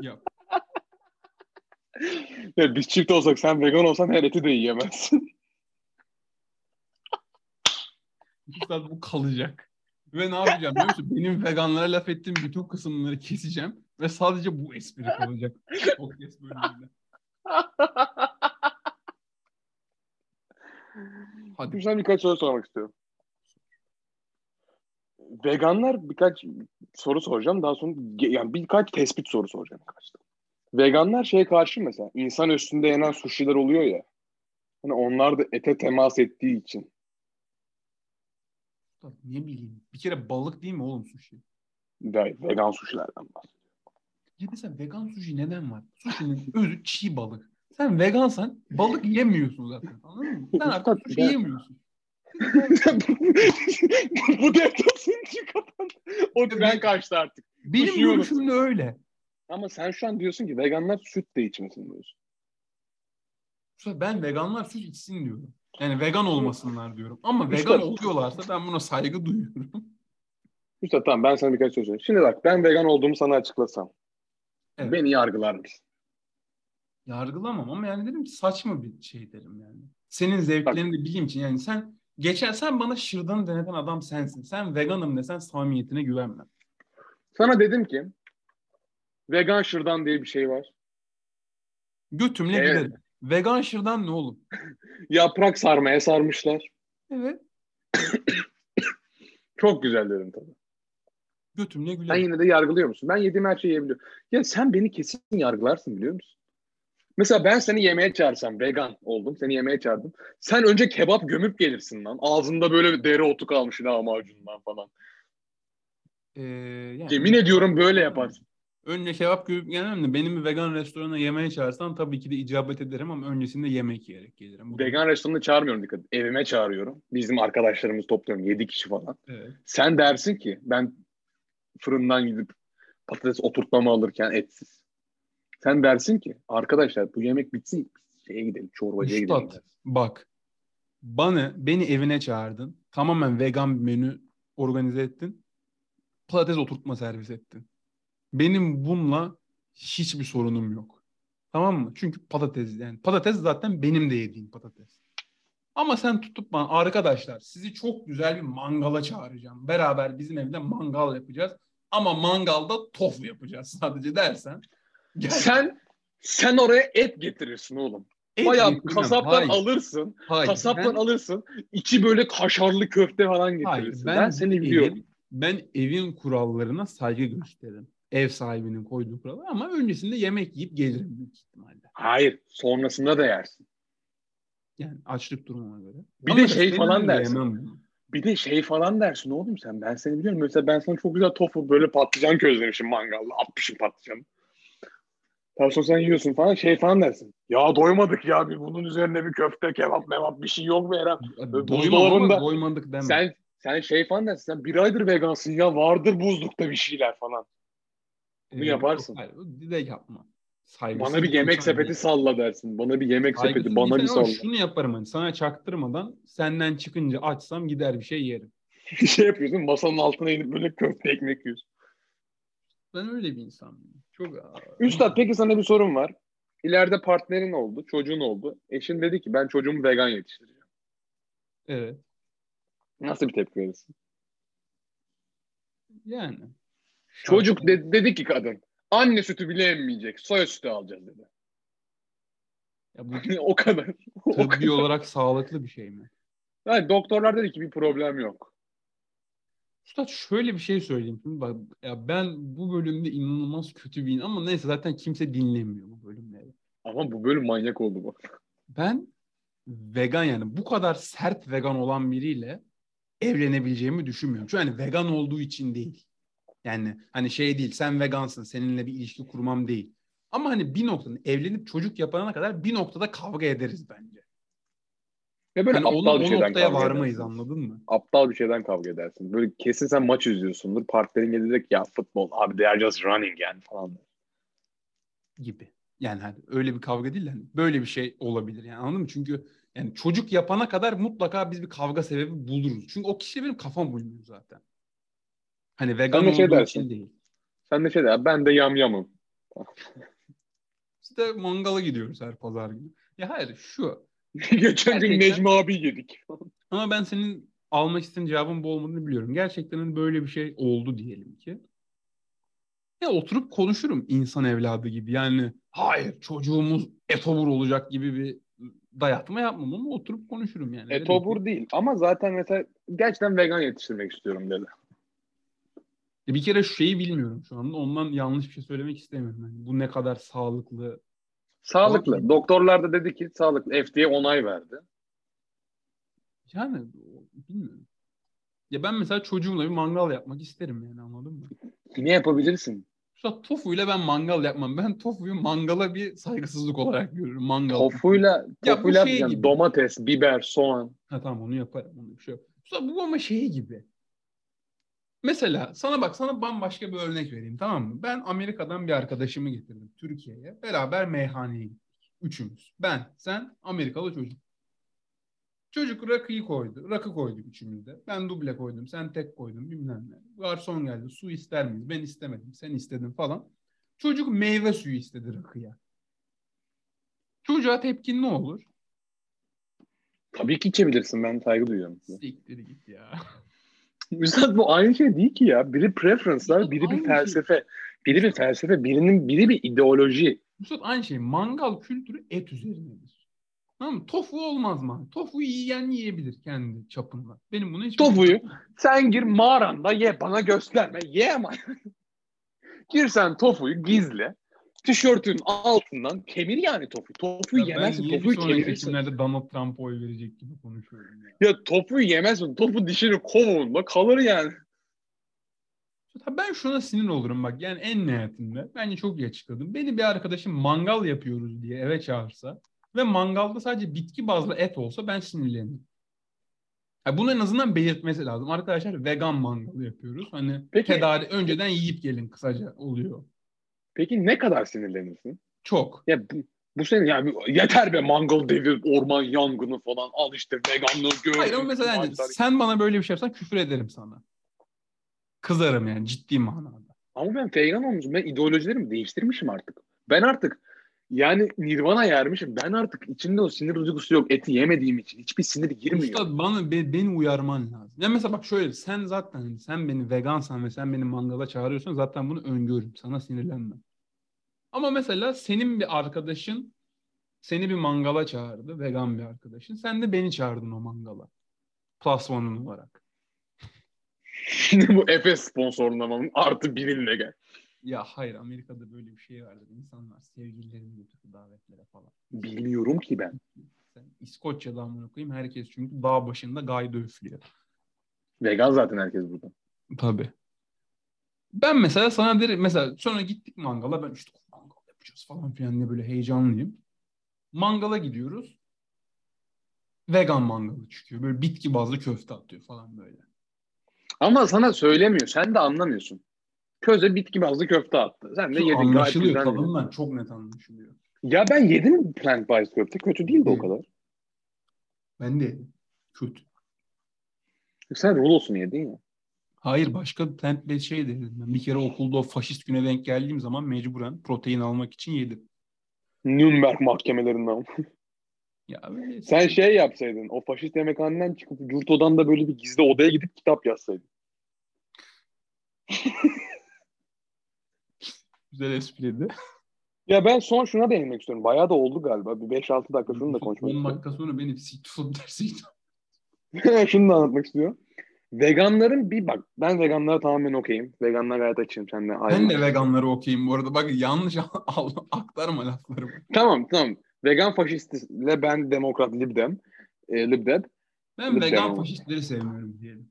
[SPEAKER 1] Yap.
[SPEAKER 2] Ya biz çift olsak sen vegan olsan her eti de yiyemezsin.
[SPEAKER 1] Üstad bu kalacak. Ve ne yapacağım biliyor musun? Benim veganlara laf ettiğim bütün kısımları keseceğim ve sadece bu espri kalacak. Podcast bölümünde. Hadi.
[SPEAKER 2] Şimdi sana birkaç soru sormak istiyorum. Veganlar birkaç soru soracağım. Daha sonra yani birkaç tespit soru soracağım. Birkaç. Veganlar şeye karşı mesela insan üstünde yenen suşiler oluyor ya. Hani onlar da ete temas ettiği için.
[SPEAKER 1] Ne bileyim. Bir kere balık değil mi oğlum sushi?
[SPEAKER 2] Ve- Vegan sushilerden bahsediyorum.
[SPEAKER 1] Ya mesela vegan sushi neden var? Sushi'nin özü çiğ balık. Sen vegansan balık yemiyorsun zaten. Anladın mı? Sen artık sushi yemiyorsun. [LAUGHS]
[SPEAKER 2] Bu deflasın kapandı. O tren kaçtı artık.
[SPEAKER 1] Benim
[SPEAKER 2] Sushi yiyoruz.
[SPEAKER 1] görüşüm de öyle.
[SPEAKER 2] Ama sen şu an diyorsun ki veganlar süt de içmesin diyorsun.
[SPEAKER 1] Ben veganlar süt içsin diyorum. Yani vegan olmasınlar diyorum. Ama
[SPEAKER 2] Usta-
[SPEAKER 1] vegan oluyorlarsa ben buna saygı duyuyorum.
[SPEAKER 2] Usta tamam ben sana birkaç söz söyleyeyim. Şimdi bak ben vegan olduğumu sana açıklasam.
[SPEAKER 1] Evet.
[SPEAKER 2] Beni yargılar mısın?
[SPEAKER 1] Yargılamam ama yani dedim ki saçma bir şey derim yani. Senin zevklerini de bileyim için yani sen geçen sen bana şırdanı deneten adam sensin. Sen veganım desen samimiyetine güvenmem.
[SPEAKER 2] Sana dedim ki vegan şırdan diye bir şey var.
[SPEAKER 1] Götümle
[SPEAKER 2] Evet.
[SPEAKER 1] giderim. Vegan şırdan ne oğlum? [LAUGHS]
[SPEAKER 2] Yaprak sarmaya sarmışlar.
[SPEAKER 1] Evet. [COUGHS]
[SPEAKER 2] Çok güzel dedim tabii.
[SPEAKER 1] Götümle
[SPEAKER 2] Sen
[SPEAKER 1] gülerim.
[SPEAKER 2] yine de yargılıyor musun? Ben yediğim her şeyi yiyebiliyorum. Ya sen beni kesin yargılarsın biliyor musun? Mesela ben seni yemeğe çağırsam, vegan oldum, seni yemeğe çağırdım. Sen önce kebap gömüp gelirsin lan. Ağzında böyle dereotu kalmış lahmacundan falan.
[SPEAKER 1] Ee, yani-
[SPEAKER 2] Yemin ediyorum böyle yaparsın.
[SPEAKER 1] Önce kebap görüp gelmem de benim bir vegan restorana yemeğe çağırsan tabii ki de icabet ederim ama öncesinde yemek yiyerek gelirim. Bu
[SPEAKER 2] Vegan restoranı çağırmıyorum dikkat. Evime çağırıyorum. Bizim arkadaşlarımızı topluyorum. 7 kişi falan.
[SPEAKER 1] Evet.
[SPEAKER 2] Sen dersin ki ben fırından gidip patates oturtmamı alırken etsiz. Sen dersin ki arkadaşlar bu yemek bitsin şeye gidelim çorbacıya gidelim.
[SPEAKER 1] Üstad bak bana beni evine çağırdın. Tamamen vegan bir menü organize ettin. Patates oturtma servis ettin. Benim bununla hiçbir sorunum yok. Tamam mı? Çünkü patates yani patates zaten benim de yediğim patates. Ama sen tutup bana arkadaşlar sizi çok güzel bir mangala çağıracağım. Beraber bizim evde mangal yapacağız. Ama mangalda tofu yapacağız sadece dersen. Gel.
[SPEAKER 2] Sen sen oraya et getirirsin oğlum.
[SPEAKER 1] Et
[SPEAKER 2] Bayağı
[SPEAKER 1] getirmem.
[SPEAKER 2] kasaptan
[SPEAKER 1] Hayır,
[SPEAKER 2] alırsın.
[SPEAKER 1] hayır.
[SPEAKER 2] kasaptan
[SPEAKER 1] Ben-
[SPEAKER 2] alırsın. İçi böyle kaşarlı köfte falan
[SPEAKER 1] Hayır,
[SPEAKER 2] getirirsin.
[SPEAKER 1] ben,
[SPEAKER 2] ben, seni
[SPEAKER 1] evin-
[SPEAKER 2] biliyorum.
[SPEAKER 1] ben evin kurallarına saygı gösteririm. Ev sahibinin koyduğu kurallar ama öncesinde yemek yiyip gelirim büyük ihtimalle.
[SPEAKER 2] Hayır. Sonrasında da yersin.
[SPEAKER 1] Yani açlık durumuna göre.
[SPEAKER 2] Bir
[SPEAKER 1] Ama
[SPEAKER 2] de şey falan
[SPEAKER 1] de
[SPEAKER 2] dersin.
[SPEAKER 1] yemem.
[SPEAKER 2] Bir de şey falan dersin oğlum sen. Ben seni biliyorum. Mesela ben sana çok güzel tofu böyle patlıcan közlemişim mangalda. Atmışım patlıcanı. Sonra sen yiyorsun falan şey falan dersin. Ya doymadık ya bir bunun üzerine bir köfte kebap mebap bir şey yok mu Eren? Buzdolabında-
[SPEAKER 1] doymadık deme.
[SPEAKER 2] Sen sen şey falan dersin. Sen bir aydır vegansın ya vardır buzlukta bir şeyler falan. Bunu
[SPEAKER 1] Ee,
[SPEAKER 2] yaparsın.
[SPEAKER 1] Hayır, bir de yapma. Saygısız
[SPEAKER 2] Bana bir yemek
[SPEAKER 1] insan
[SPEAKER 2] sepeti
[SPEAKER 1] değil.
[SPEAKER 2] salla dersin. Bana bir yemek
[SPEAKER 1] Saygısız
[SPEAKER 2] sepeti bana bir
[SPEAKER 1] insan
[SPEAKER 2] salla.
[SPEAKER 1] Şunu yaparım hani sana çaktırmadan senden çıkınca açsam gider bir şey yerim. [LAUGHS]
[SPEAKER 2] şey yapıyorsun masanın altına inip böyle köfte ekmek yiyorsun.
[SPEAKER 1] Ben öyle bir insanım. Çok
[SPEAKER 2] Üstad peki sana bir sorum var. İleride partnerin oldu, çocuğun oldu. Eşin dedi ki ben çocuğumu vegan yetiştireceğim.
[SPEAKER 1] Evet.
[SPEAKER 2] Nasıl bir tepki verirsin?
[SPEAKER 1] Yani.
[SPEAKER 2] Çocuk de- dedi ki kadın anne sütü bile emmeyecek. Soya sütü alacağız dedi.
[SPEAKER 1] Ya bu [LAUGHS]
[SPEAKER 2] o kadar. [LAUGHS] o
[SPEAKER 1] tıbbi
[SPEAKER 2] kadar.
[SPEAKER 1] olarak sağlıklı bir şey mi?
[SPEAKER 2] Yani doktorlar dedi ki bir problem yok.
[SPEAKER 1] Üstad şöyle bir şey söyleyeyim. Şimdi bak ya ben bu bölümde inanılmaz kötü bir ama neyse zaten kimse dinlemiyor bu bölümleri.
[SPEAKER 2] Ama bu bölüm manyak oldu bu.
[SPEAKER 1] Ben vegan yani bu kadar sert vegan olan biriyle evlenebileceğimi düşünmüyorum. Çünkü hani vegan olduğu için değil. Yani hani şey değil sen vegansın seninle bir ilişki kurmam değil. Ama hani bir noktada evlenip çocuk yapana kadar bir noktada kavga ederiz bence.
[SPEAKER 2] Ve böyle
[SPEAKER 1] Hani
[SPEAKER 2] aptal bir
[SPEAKER 1] o
[SPEAKER 2] şeyden
[SPEAKER 1] noktaya
[SPEAKER 2] kavga
[SPEAKER 1] varmayız
[SPEAKER 2] edersin.
[SPEAKER 1] anladın mı?
[SPEAKER 2] Aptal bir şeyden kavga edersin. Böyle kesin sen maç izliyorsundur. Partnerin gelecek ya futbol abi they are just running yani falan.
[SPEAKER 1] gibi. Yani hani öyle bir kavga değil de hani böyle bir şey olabilir yani anladın mı? Çünkü yani çocuk yapana kadar mutlaka biz bir kavga sebebi buluruz. Çünkü o kişiyle benim kafam uymuyor zaten. Hani vegan
[SPEAKER 2] Sen de şey
[SPEAKER 1] olduğu
[SPEAKER 2] dersin.
[SPEAKER 1] için değil.
[SPEAKER 2] Sen de şey de ben de yamyamım. [LAUGHS]
[SPEAKER 1] İşte mangala gidiyoruz her pazar günü. Ya hayır şu. [LAUGHS]
[SPEAKER 2] Geçen gün
[SPEAKER 1] Gerçekten-
[SPEAKER 2] Necmi abi yedik. [LAUGHS]
[SPEAKER 1] Ama ben senin almak istediğin cevabın bu olmadığını biliyorum. Gerçekten hani böyle bir şey oldu diyelim ki. Ya oturup konuşurum insan evladı gibi. Yani hayır çocuğumuz etobur olacak gibi bir dayatma yapmam ama oturup konuşurum yani.
[SPEAKER 2] Etobur değil ama zaten mesela gerçekten vegan yetiştirmek istiyorum dedi.
[SPEAKER 1] E, Bir kere şu şeyi bilmiyorum şu anda. Ondan yanlış bir şey söylemek istemiyorum. Yani bu ne kadar sağlıklı.
[SPEAKER 2] Sağlıklı.
[SPEAKER 1] Tamam.
[SPEAKER 2] Doktorlar da dedi ki sağlıklı. FDA onay verdi.
[SPEAKER 1] Yani bilmiyorum. Ya ben mesela çocuğumla bir mangal yapmak isterim yani anladın mı?
[SPEAKER 2] Yine yapabilirsin.
[SPEAKER 1] Mesela tofuyla ben mangal yapmam. Ben tofuyu mangala bir saygısızlık olarak görüyorum. Mangal.
[SPEAKER 2] Tofuyla,
[SPEAKER 1] Ya
[SPEAKER 2] tofuyla
[SPEAKER 1] şey
[SPEAKER 2] yapacaksın.
[SPEAKER 1] gibi.
[SPEAKER 2] Domates, biber, soğan.
[SPEAKER 1] Ha tamam onu yaparım. Onu bir şey yap. Mesela bu ama şey gibi. Mesela sana bak sana bambaşka bir örnek vereyim tamam mı? Ben Amerika'dan bir arkadaşımı getirdim Türkiye'ye. Beraber meyhaneye gittik. Üçümüz. Ben, sen, Amerikalı çocuk. Çocuk rakıyı koydu. Rakı koyduk üçümüz de. Ben duble koydum. Sen tek koydun bilmem ne. Garson geldi. Su ister miyiz? Ben istemedim. Sen istedin falan. Çocuk meyve suyu istedi rakıya. Çocuğa tepkin ne olur?
[SPEAKER 2] Tabii ki içebilirsin. Ben saygı duyuyorum.
[SPEAKER 1] Siktir git ya. [LAUGHS]
[SPEAKER 2] Üstad bu aynı şey değil ki ya. Biri preference'lar, biri bir
[SPEAKER 1] şey.
[SPEAKER 2] felsefe. Biri bir felsefe, birinin biri bir ideoloji.
[SPEAKER 1] Üstad aynı şey. Mangal kültürü et üzerinedir. Tamam mı? Tofu olmaz mı? Tofu yiyen yiyebilir kendi çapında. Benim buna hiç
[SPEAKER 2] Tofuyu sen gir mağaranda ye bana gösterme. Ye ama. [LAUGHS] gir sen tofuyu gizle. Tişörtün altından kemir yani tofu. Tofuyu
[SPEAKER 1] Ya
[SPEAKER 2] yemezsin.
[SPEAKER 1] Ben sonraki
[SPEAKER 2] kemirirsin.
[SPEAKER 1] seçimlerde Donald Trump'a oy verecek gibi konuşuyorum ya.
[SPEAKER 2] Ya tofuyu yemezsin. Tofu dişini kovuğunda kalır yani.
[SPEAKER 1] Tabii Ben şuna sinir olurum bak yani en nihayetinde bence çok iyi açıkladım. Beni bir arkadaşım mangal yapıyoruz diye eve çağırsa ve mangalda sadece bitki bazlı et olsa ben sinirlenirim. Ya bunu en azından belirtmesi lazım. Arkadaşlar vegan mangal yapıyoruz. Hani
[SPEAKER 2] Peki.
[SPEAKER 1] tedari önceden yiyip gelin kısaca oluyor.
[SPEAKER 2] Peki ne kadar sinirlenirsin?
[SPEAKER 1] Çok.
[SPEAKER 2] Ya bu, senin yani yeter be mangal devir, orman yangını falan al işte veganlığı gör.
[SPEAKER 1] Hayır ama mesela yani sen bana böyle bir şey yapsan küfür ederim sana. Kızarım yani ciddi manada.
[SPEAKER 2] Ama ben vegan olmuşum. Ben ideolojilerimi değiştirmişim artık. Ben artık yani nirvana yermişim. Ben artık içimde o sinir duygusu yok. Eti yemediğim için. Hiçbir sinir girmiyor.
[SPEAKER 1] Üstad bana be- beni uyarman lazım. Ya mesela bak şöyle sen zaten sen beni vegansan ve sen beni mangala çağırıyorsan zaten bunu öngörürüm. Sana sinirlenmem. Ama mesela senin bir arkadaşın seni bir mangala çağırdı. Vegan bir arkadaşın. Sen de beni çağırdın o mangala. Plus one'un olarak.
[SPEAKER 2] Şimdi bu Efes sponsorlamanın artı birinle gel.
[SPEAKER 1] Ya hayır Amerika'da böyle bir şey vardır. İnsanlar sevgililerini götürür davetlere falan.
[SPEAKER 2] Bilmiyorum ki ben.
[SPEAKER 1] Sen İskoçya'dan amına koyayım herkes çünkü dağ başında gayda üflüyor.
[SPEAKER 2] Vegan zaten herkes burada.
[SPEAKER 1] Tabii. Ben mesela sana derim mesela sonra gittik mangala ben işte mangal yapacağız falan filan diye böyle heyecanlıyım. Mangala gidiyoruz. Vegan mangalı çıkıyor. Böyle bitki bazlı köfte atıyor falan böyle.
[SPEAKER 2] Ama sana söylemiyor. Sen de anlamıyorsun. Köze bitki bazlı köfte attı. Sen de
[SPEAKER 1] Şu
[SPEAKER 2] yedin.
[SPEAKER 1] Anlaşılıyor tadından çok net anlaşılıyor.
[SPEAKER 2] Ya ben yedim plant based köfte. Kötü değildi o
[SPEAKER 1] Hı.
[SPEAKER 2] kadar.
[SPEAKER 1] Ben de yedim. Kötü.
[SPEAKER 2] Sen rulosunu yedin ya.
[SPEAKER 1] Hayır başka plant based şey de yedim. Ben bir kere okulda o faşist güne denk geldiğim zaman mecburen protein almak için yedim.
[SPEAKER 2] Nürnberg mahkemelerinden.
[SPEAKER 1] Ya öyle
[SPEAKER 2] Sen şey yapsaydın. O faşist yemekhaneden çıkıp yurt odan böyle bir gizli odaya gidip kitap yazsaydın. [LAUGHS]
[SPEAKER 1] güzel espriydi.
[SPEAKER 2] Ya ben son şuna değinmek istiyorum. Bayağı da oldu galiba. Bir 5-6 dakika şunu da [LAUGHS] konuşmak
[SPEAKER 1] 10
[SPEAKER 2] istiyorum.
[SPEAKER 1] dakika sonra benim siktir [LAUGHS] dersi [LAUGHS]
[SPEAKER 2] şunu da anlatmak istiyorum. Veganların bir bak ben veganlara tamamen okeyim. Veganlar gayet açığım seninle.
[SPEAKER 1] Ben de veganları okuyayım bu arada. Bak yanlış [LAUGHS] aktarma laflarımı.
[SPEAKER 2] Tamam tamam. Vegan faşistle ben demokrat libdem. E, libdeb.
[SPEAKER 1] Ben
[SPEAKER 2] Lütfen
[SPEAKER 1] vegan
[SPEAKER 2] ama.
[SPEAKER 1] faşistleri sevmiyorum diyelim.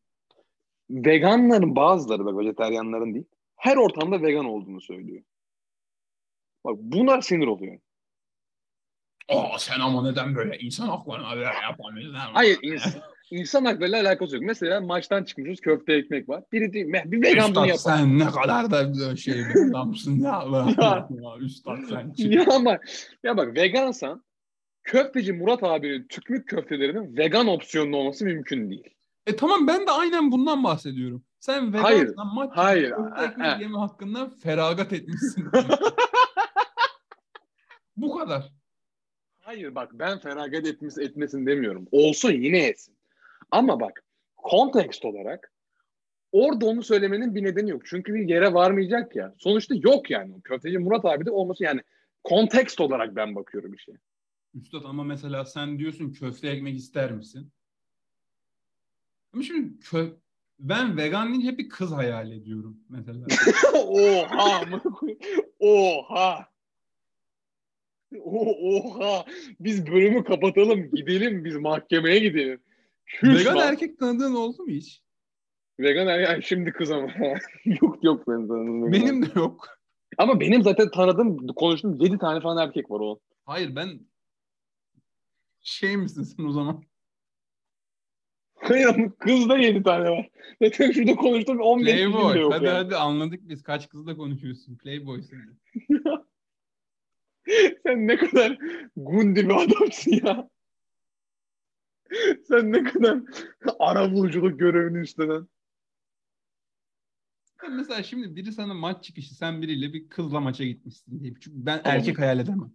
[SPEAKER 2] Veganların bazıları bak vejeteryanların değil. Her ortamda vegan olduğunu söylüyor. Bak buna sinir oluyor.
[SPEAKER 1] Aa sen ama neden böyle insan haklarına böyle yapamıyorsun?
[SPEAKER 2] Hayır insan, insan haklarıyla alakası yok. Mesela maçtan çıkmışız köfte ekmek var. Biri değil, bir vegan bunu yapar.
[SPEAKER 1] sen ne kadar da bir şey bir adamsın ya. [LAUGHS]
[SPEAKER 2] Ya.
[SPEAKER 1] ya. Üstad sen çık.
[SPEAKER 2] ya ama ya bak vegansan köfteci Murat abinin tükmük köftelerinin vegan opsiyonlu olması mümkün değil.
[SPEAKER 1] E tamam ben de aynen bundan bahsediyorum. Sen
[SPEAKER 2] Hayır,
[SPEAKER 1] vegansan maç
[SPEAKER 2] hayır.
[SPEAKER 1] ekmek yeme hakkından feragat etmişsin. [LAUGHS] Bu kadar.
[SPEAKER 2] Hayır bak ben feragat etmiş, etmesin demiyorum. Olsun yine etsin. Ama bak kontekst olarak orada onu söylemenin bir nedeni yok. Çünkü bir yere varmayacak ya. Sonuçta yok yani. Köfteci Murat abi de olması yani kontekst olarak ben bakıyorum işe.
[SPEAKER 1] Üstad ama mesela sen diyorsun köfte ekmek ister misin? Ama şimdi kö ben vegan deyince hep bir kız hayal ediyorum mesela. [LAUGHS]
[SPEAKER 2] Oha! Oha! O- Oha! Biz bölümü kapatalım. Gidelim biz mahkemeye gidelim.
[SPEAKER 1] Vegan
[SPEAKER 2] lan.
[SPEAKER 1] erkek tanıdığın oldu mu hiç?
[SPEAKER 2] Vegan yani şimdi kız ama. [LAUGHS] yok yok benim tanıdığım.
[SPEAKER 1] Benim de yok.
[SPEAKER 2] Ama benim zaten tanıdığım, konuştuğum 7 tane falan erkek var o.
[SPEAKER 1] Hayır ben şey misin sen o zaman?
[SPEAKER 2] Hayır kız da 7 tane var. Zaten şurada konuştuğum 15 kişi de
[SPEAKER 1] Playboy.
[SPEAKER 2] yok
[SPEAKER 1] Hadi
[SPEAKER 2] yani.
[SPEAKER 1] hadi anladık biz. Kaç kızla konuşuyorsun? Playboy sen. [LAUGHS]
[SPEAKER 2] Sen ne kadar gundi bir adamsın ya. [LAUGHS] Sen ne kadar [LAUGHS] ara buluculuk görevini üstlenen.
[SPEAKER 1] Mesela şimdi biri sana maç çıkışı sen biriyle bir kızla maça gitmişsin diye. Çünkü ben
[SPEAKER 2] Tamam.
[SPEAKER 1] erkek hayal edemem.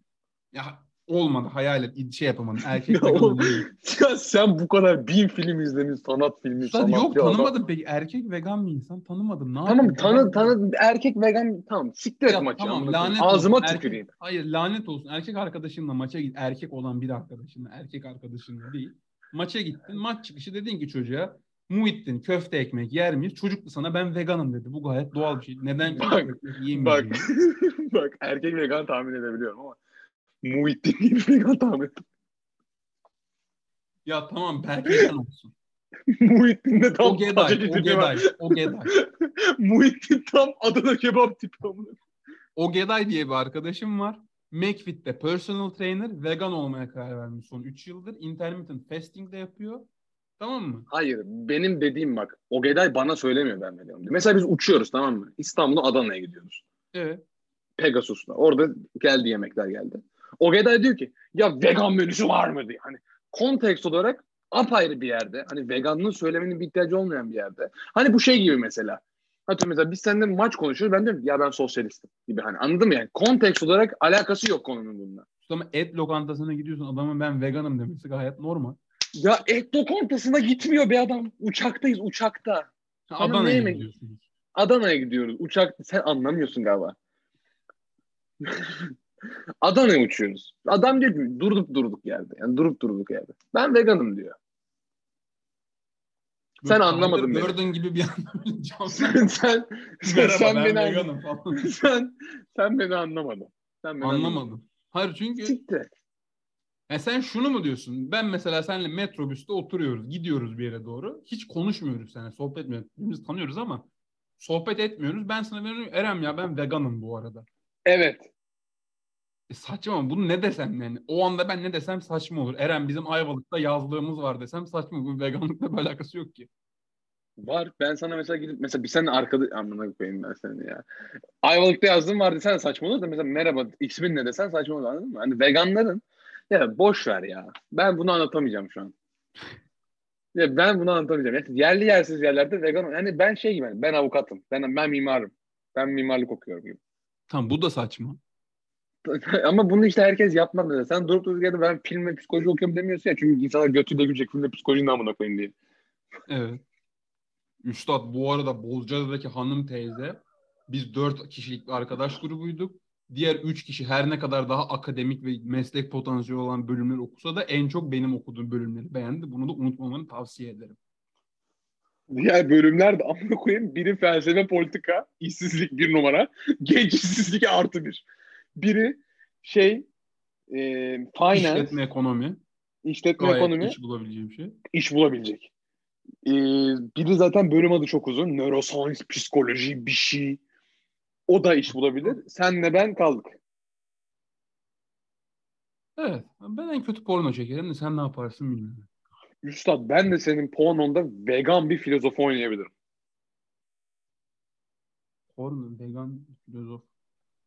[SPEAKER 1] Ya olmadı hayal et şey yapamadım. [LAUGHS] Erkek
[SPEAKER 2] Ya oğlum. Ya sen bu kadar bin film izlemiş, sanat filmi,
[SPEAKER 1] Ulan
[SPEAKER 2] sanatçı
[SPEAKER 1] yok
[SPEAKER 2] adam.
[SPEAKER 1] tanımadım peki. Erkek vegan bir insan tanımadım. Ne
[SPEAKER 2] Tamam tanı tanı erkek vegan tamam siktir et maçı.
[SPEAKER 1] tamam lanet.
[SPEAKER 2] Ağzıma
[SPEAKER 1] olsun. Erkek-
[SPEAKER 2] tüküreyim.
[SPEAKER 1] hayır lanet olsun. Erkek arkadaşınla maça git. Erkek olan bir arkadaşınla. Erkek arkadaşınla değil. Maça gittin. Maç çıkışı dedin ki çocuğa Muhittin köfte ekmek yer miyiz? Çocuk da sana ben veganım dedi. Bu gayet doğal bir şey. Neden köfte
[SPEAKER 2] Bak,
[SPEAKER 1] ekmek
[SPEAKER 2] Bak,
[SPEAKER 1] yiyemeyeceğini? [LAUGHS]
[SPEAKER 2] bak erkek vegan tahmin edebiliyorum ama Muhittin gibi vegan tahmin.
[SPEAKER 1] Ya tamam belki vegan olsun. [LAUGHS]
[SPEAKER 2] Muhittin de tam
[SPEAKER 1] O Geday, o. Geday, o Geday. [LAUGHS]
[SPEAKER 2] Muhittin tam Adana kebap tipi.
[SPEAKER 1] O Geday diye bir arkadaşım var. McFit'te personal trainer, vegan olmaya karar vermiş son 3 yıldır. Intermittent fasting de yapıyor. Tamam mı?
[SPEAKER 2] Hayır benim dediğim bak Ogeday bana söylemiyor ben veriyorum. Mesela biz uçuyoruz tamam mı? İstanbul'dan Adana'ya gidiyoruz.
[SPEAKER 1] Evet.
[SPEAKER 2] Pegasus'la. Orada geldi yemekler geldi. Ogeday diyor ki ya vegan menüsü var mı diye. Hani kontekst olarak apayrı bir yerde. Hani veganlığın söylemenin bir ihtiyacı olmayan bir yerde. Hani bu şey gibi mesela. Hatta mesela biz seninle maç konuşuyoruz. Ben diyorum ki, ya ben sosyalistim gibi. Hani anladın mı yani? Kontekst olarak alakası yok konunun bununla.
[SPEAKER 1] Ama et lokantasına gidiyorsun adamın ben veganım demesi gayet normal.
[SPEAKER 2] Ya et lokantasına gitmiyor bir adam. Uçaktayız uçakta.
[SPEAKER 1] Adana'ya gidiyorsunuz.
[SPEAKER 2] Adana'ya gidiyoruz. Uçak sen anlamıyorsun galiba. [LAUGHS] Adana'ya uçuyoruz. Adam diyor ki durduk durduk yerde. Yani durup durduk yerde. Ben veganım diyor. Sen anlamadın beni.
[SPEAKER 1] Durden gibi bir anda [LAUGHS]
[SPEAKER 2] sen sen,
[SPEAKER 1] Merhaba
[SPEAKER 2] sen
[SPEAKER 1] ben
[SPEAKER 2] beni anlamadın.
[SPEAKER 1] veganım falan. [LAUGHS]
[SPEAKER 2] sen, sen beni anlamadın. Sen beni
[SPEAKER 1] Anlamadım. Hayır çünkü
[SPEAKER 2] Siktir.
[SPEAKER 1] Ya sen şunu mu diyorsun? Ben mesela seninle metrobüste oturuyoruz, gidiyoruz bir yere doğru. Hiç konuşmuyoruz seninle, sohbet etmiyoruz. Birbirimizi tanıyoruz ama sohbet etmiyoruz. Ben sana veriyorum, Erem ya ben veganım bu arada.
[SPEAKER 2] Evet.
[SPEAKER 1] E saçma ama bunu ne desem yani? O anda ben ne desem saçma olur. Eren bizim Ayvalık'ta yazlığımız var desem saçma. Bu [LAUGHS] veganlıkla bir alakası yok ki.
[SPEAKER 2] Var. Ben sana mesela gidip mesela bir senin arkada amına koyayım ben seni ya. Ayvalık'ta yazdığım var desen saçma olur da mesela merhaba ismin ne desen saçma olur anladın mı? Hani veganların ya boş ver ya. Ben bunu anlatamayacağım şu an. Ya ben bunu anlatamayacağım. Yani yerli yersiz yerlerde vegan yani ben şey gibi hani ben avukatım. Ben ben mimarım. Ben mimarlık okuyorum gibi.
[SPEAKER 1] Tamam bu da saçma. [LAUGHS]
[SPEAKER 2] Ama bunu işte herkes yapmaz mesela. Sen durup durduk yerde ben film ve psikoloji okuyorum demiyorsun ya. Çünkü insanlar götüyle gülecek filmde psikolojinin amına koyayım diye.
[SPEAKER 1] Evet. Üstad bu arada Bozcaada'daki hanım teyze biz dört kişilik bir arkadaş grubuyduk. Diğer üç kişi her ne kadar daha akademik ve meslek potansiyeli olan bölümleri okusa da en çok benim okuduğum bölümleri beğendi. Bunu da unutmamanı tavsiye ederim.
[SPEAKER 2] Diğer bölümler de amına koyayım. Biri felsefe politika, işsizlik bir numara. Genç işsizlik artı bir. Biri şey e, finance,
[SPEAKER 1] İşletme ekonomi.
[SPEAKER 2] işletme
[SPEAKER 1] Gayet
[SPEAKER 2] ekonomi,
[SPEAKER 1] iş bulabileceğim şey.
[SPEAKER 2] iş bulabilecek. E, biri zaten bölüm adı çok uzun. Neuroscience, psikoloji bir şey. O da iş bulabilir. Senle ben kaldık.
[SPEAKER 1] Evet. Ben en kötü porno çekerim de sen ne yaparsın bilmiyorum.
[SPEAKER 2] Üstad ben de senin pornonda vegan bir filozof oynayabilirim.
[SPEAKER 1] Porno, vegan, filozof.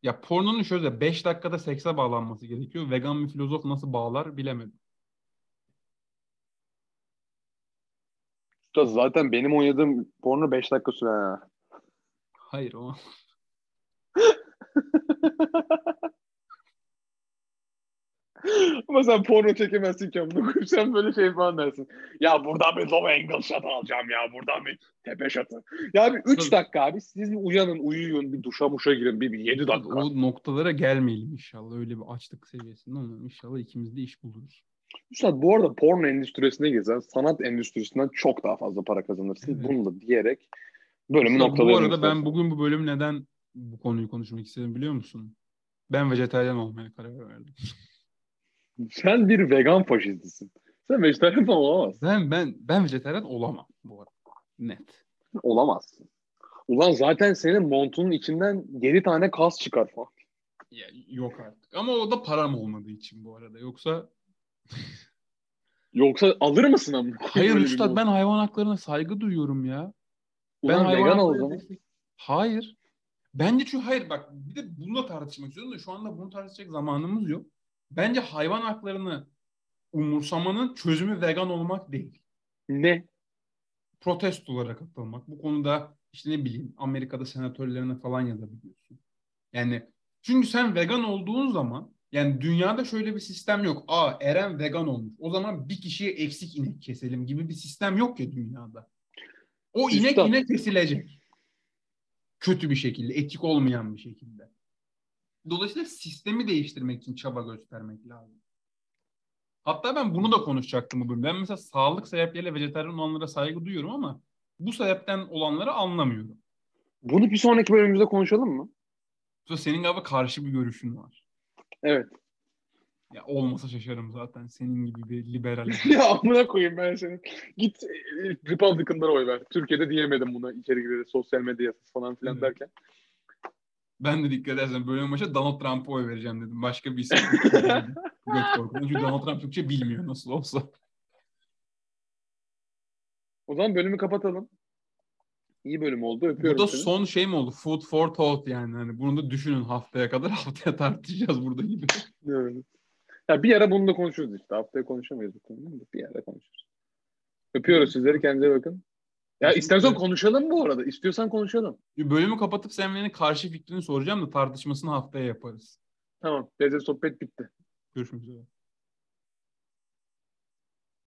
[SPEAKER 1] Ya pornonun şöyle 5 dakikada sekse bağlanması gerekiyor. Vegan bir filozof nasıl bağlar bilemedim.
[SPEAKER 2] Üstad zaten benim oynadığım porno 5 dakika sürer ha.
[SPEAKER 1] Hayır o. [LAUGHS]
[SPEAKER 2] Ama sen porno çekemezsin ki. Sen böyle şey falan dersin. Ya buradan bir low angle shot alacağım ya. Buradan bir tepe shot'ı. Ya bir 3
[SPEAKER 1] Tabii.
[SPEAKER 2] dakika abi. Siz bir uyanın, uyuyun, bir duşa muşa girin. Bir, bir 7 dakika.
[SPEAKER 1] O noktalara gelmeyelim inşallah. Öyle bir açlık seviyesinde ama inşallah ikimiz de iş buluruz.
[SPEAKER 2] Üstad bu arada porno endüstrisine girsen sanat endüstrisinden çok daha fazla para kazanırsın.
[SPEAKER 1] Evet.
[SPEAKER 2] Bunu da diyerek bölümü noktalayalım.
[SPEAKER 1] Bu arada ben bugün bu bölüm neden bu konuyu konuşmak istedim biliyor musun? Ben vejetaryen olmaya karar verdim. [LAUGHS]
[SPEAKER 2] Sen bir vegan faşistisin. Sen vejetaryen falan olamazsın.
[SPEAKER 1] Ben ben ben vejetaryen olamam bu arada. Net.
[SPEAKER 2] Olamazsın. Ulan zaten senin montunun içinden 7 tane kas çıkar falan.
[SPEAKER 1] Ya, yok artık. Ama o da param olmadığı için bu arada. Yoksa [LAUGHS]
[SPEAKER 2] Yoksa alır mısın ama?
[SPEAKER 1] hayır
[SPEAKER 2] Böyle bir
[SPEAKER 1] üstad ben hayvan haklarına saygı duyuyorum ya.
[SPEAKER 2] Ulan
[SPEAKER 1] hayvan
[SPEAKER 2] vegan ol zaman.
[SPEAKER 1] Hayır. Bence çünkü hayır bak bir de bunu da tartışmak istiyorum da şu anda bunu tartışacak zamanımız yok. Bence hayvan haklarını umursamanın çözümü vegan olmak değil.
[SPEAKER 2] Ne?
[SPEAKER 1] Protestolara katılmak. Bu konuda işte ne bileyim Amerika'da senatörlerine falan yazabiliyorsun. Yani çünkü sen vegan olduğun zaman yani dünyada şöyle bir sistem yok. Aa Eren vegan olmuş. O zaman bir kişiye eksik inek keselim gibi bir sistem yok ya dünyada. O inek
[SPEAKER 2] Üstad.
[SPEAKER 1] yine kesilecek. Kötü bir şekilde, etik olmayan bir şekilde. Dolayısıyla sistemi değiştirmek için çaba göstermek lazım. Hatta ben bunu da konuşacaktım bugün. Ben mesela sağlık sebepleriyle vejetaryen olanlara saygı duyuyorum ama bu sebepten olanları anlamıyorum.
[SPEAKER 2] Bunu bir sonraki bölümümüzde konuşalım mı?
[SPEAKER 1] Senin galiba karşı bir görüşün var.
[SPEAKER 2] Evet.
[SPEAKER 1] Ya olmasa şaşarım zaten senin gibi bir liberal. [LAUGHS]
[SPEAKER 2] ya amına koyayım ben seni. Git e, Republican'lara oy ver. Türkiye'de diyemedim buna içeri girerek sosyal medya yasası falan filan
[SPEAKER 1] Evet.
[SPEAKER 2] derken.
[SPEAKER 1] Ben de dikkat edersen bölüm başa Donald Trump'a oy vereceğim dedim. Başka bir isim. [LAUGHS] Çünkü Donald Trump Türkçe bilmiyor nasıl olsa.
[SPEAKER 2] O zaman bölümü kapatalım. İyi bölüm oldu.
[SPEAKER 1] Bu
[SPEAKER 2] Öpüyorum
[SPEAKER 1] da
[SPEAKER 2] seni.
[SPEAKER 1] son şey mi oldu? Food for thought yani. Hani bunu da düşünün haftaya kadar. [LAUGHS] Haftaya tartışacağız burada gibi.
[SPEAKER 2] Evet. Ya bir ara bunu da konuşuruz işte. Haftaya konuşamayız bu konuyu. Bir ara konuşuruz. Öpüyoruz sizleri. Kendinize bakın. Ya istersen konuşalım bu arada. İstiyorsan konuşalım.
[SPEAKER 1] Bölümü kapatıp sen beni karşı fikrini soracağım da tartışmasını haftaya yaparız.
[SPEAKER 2] Tamam. Lezzet sohbet bitti.
[SPEAKER 1] Görüşmek üzere.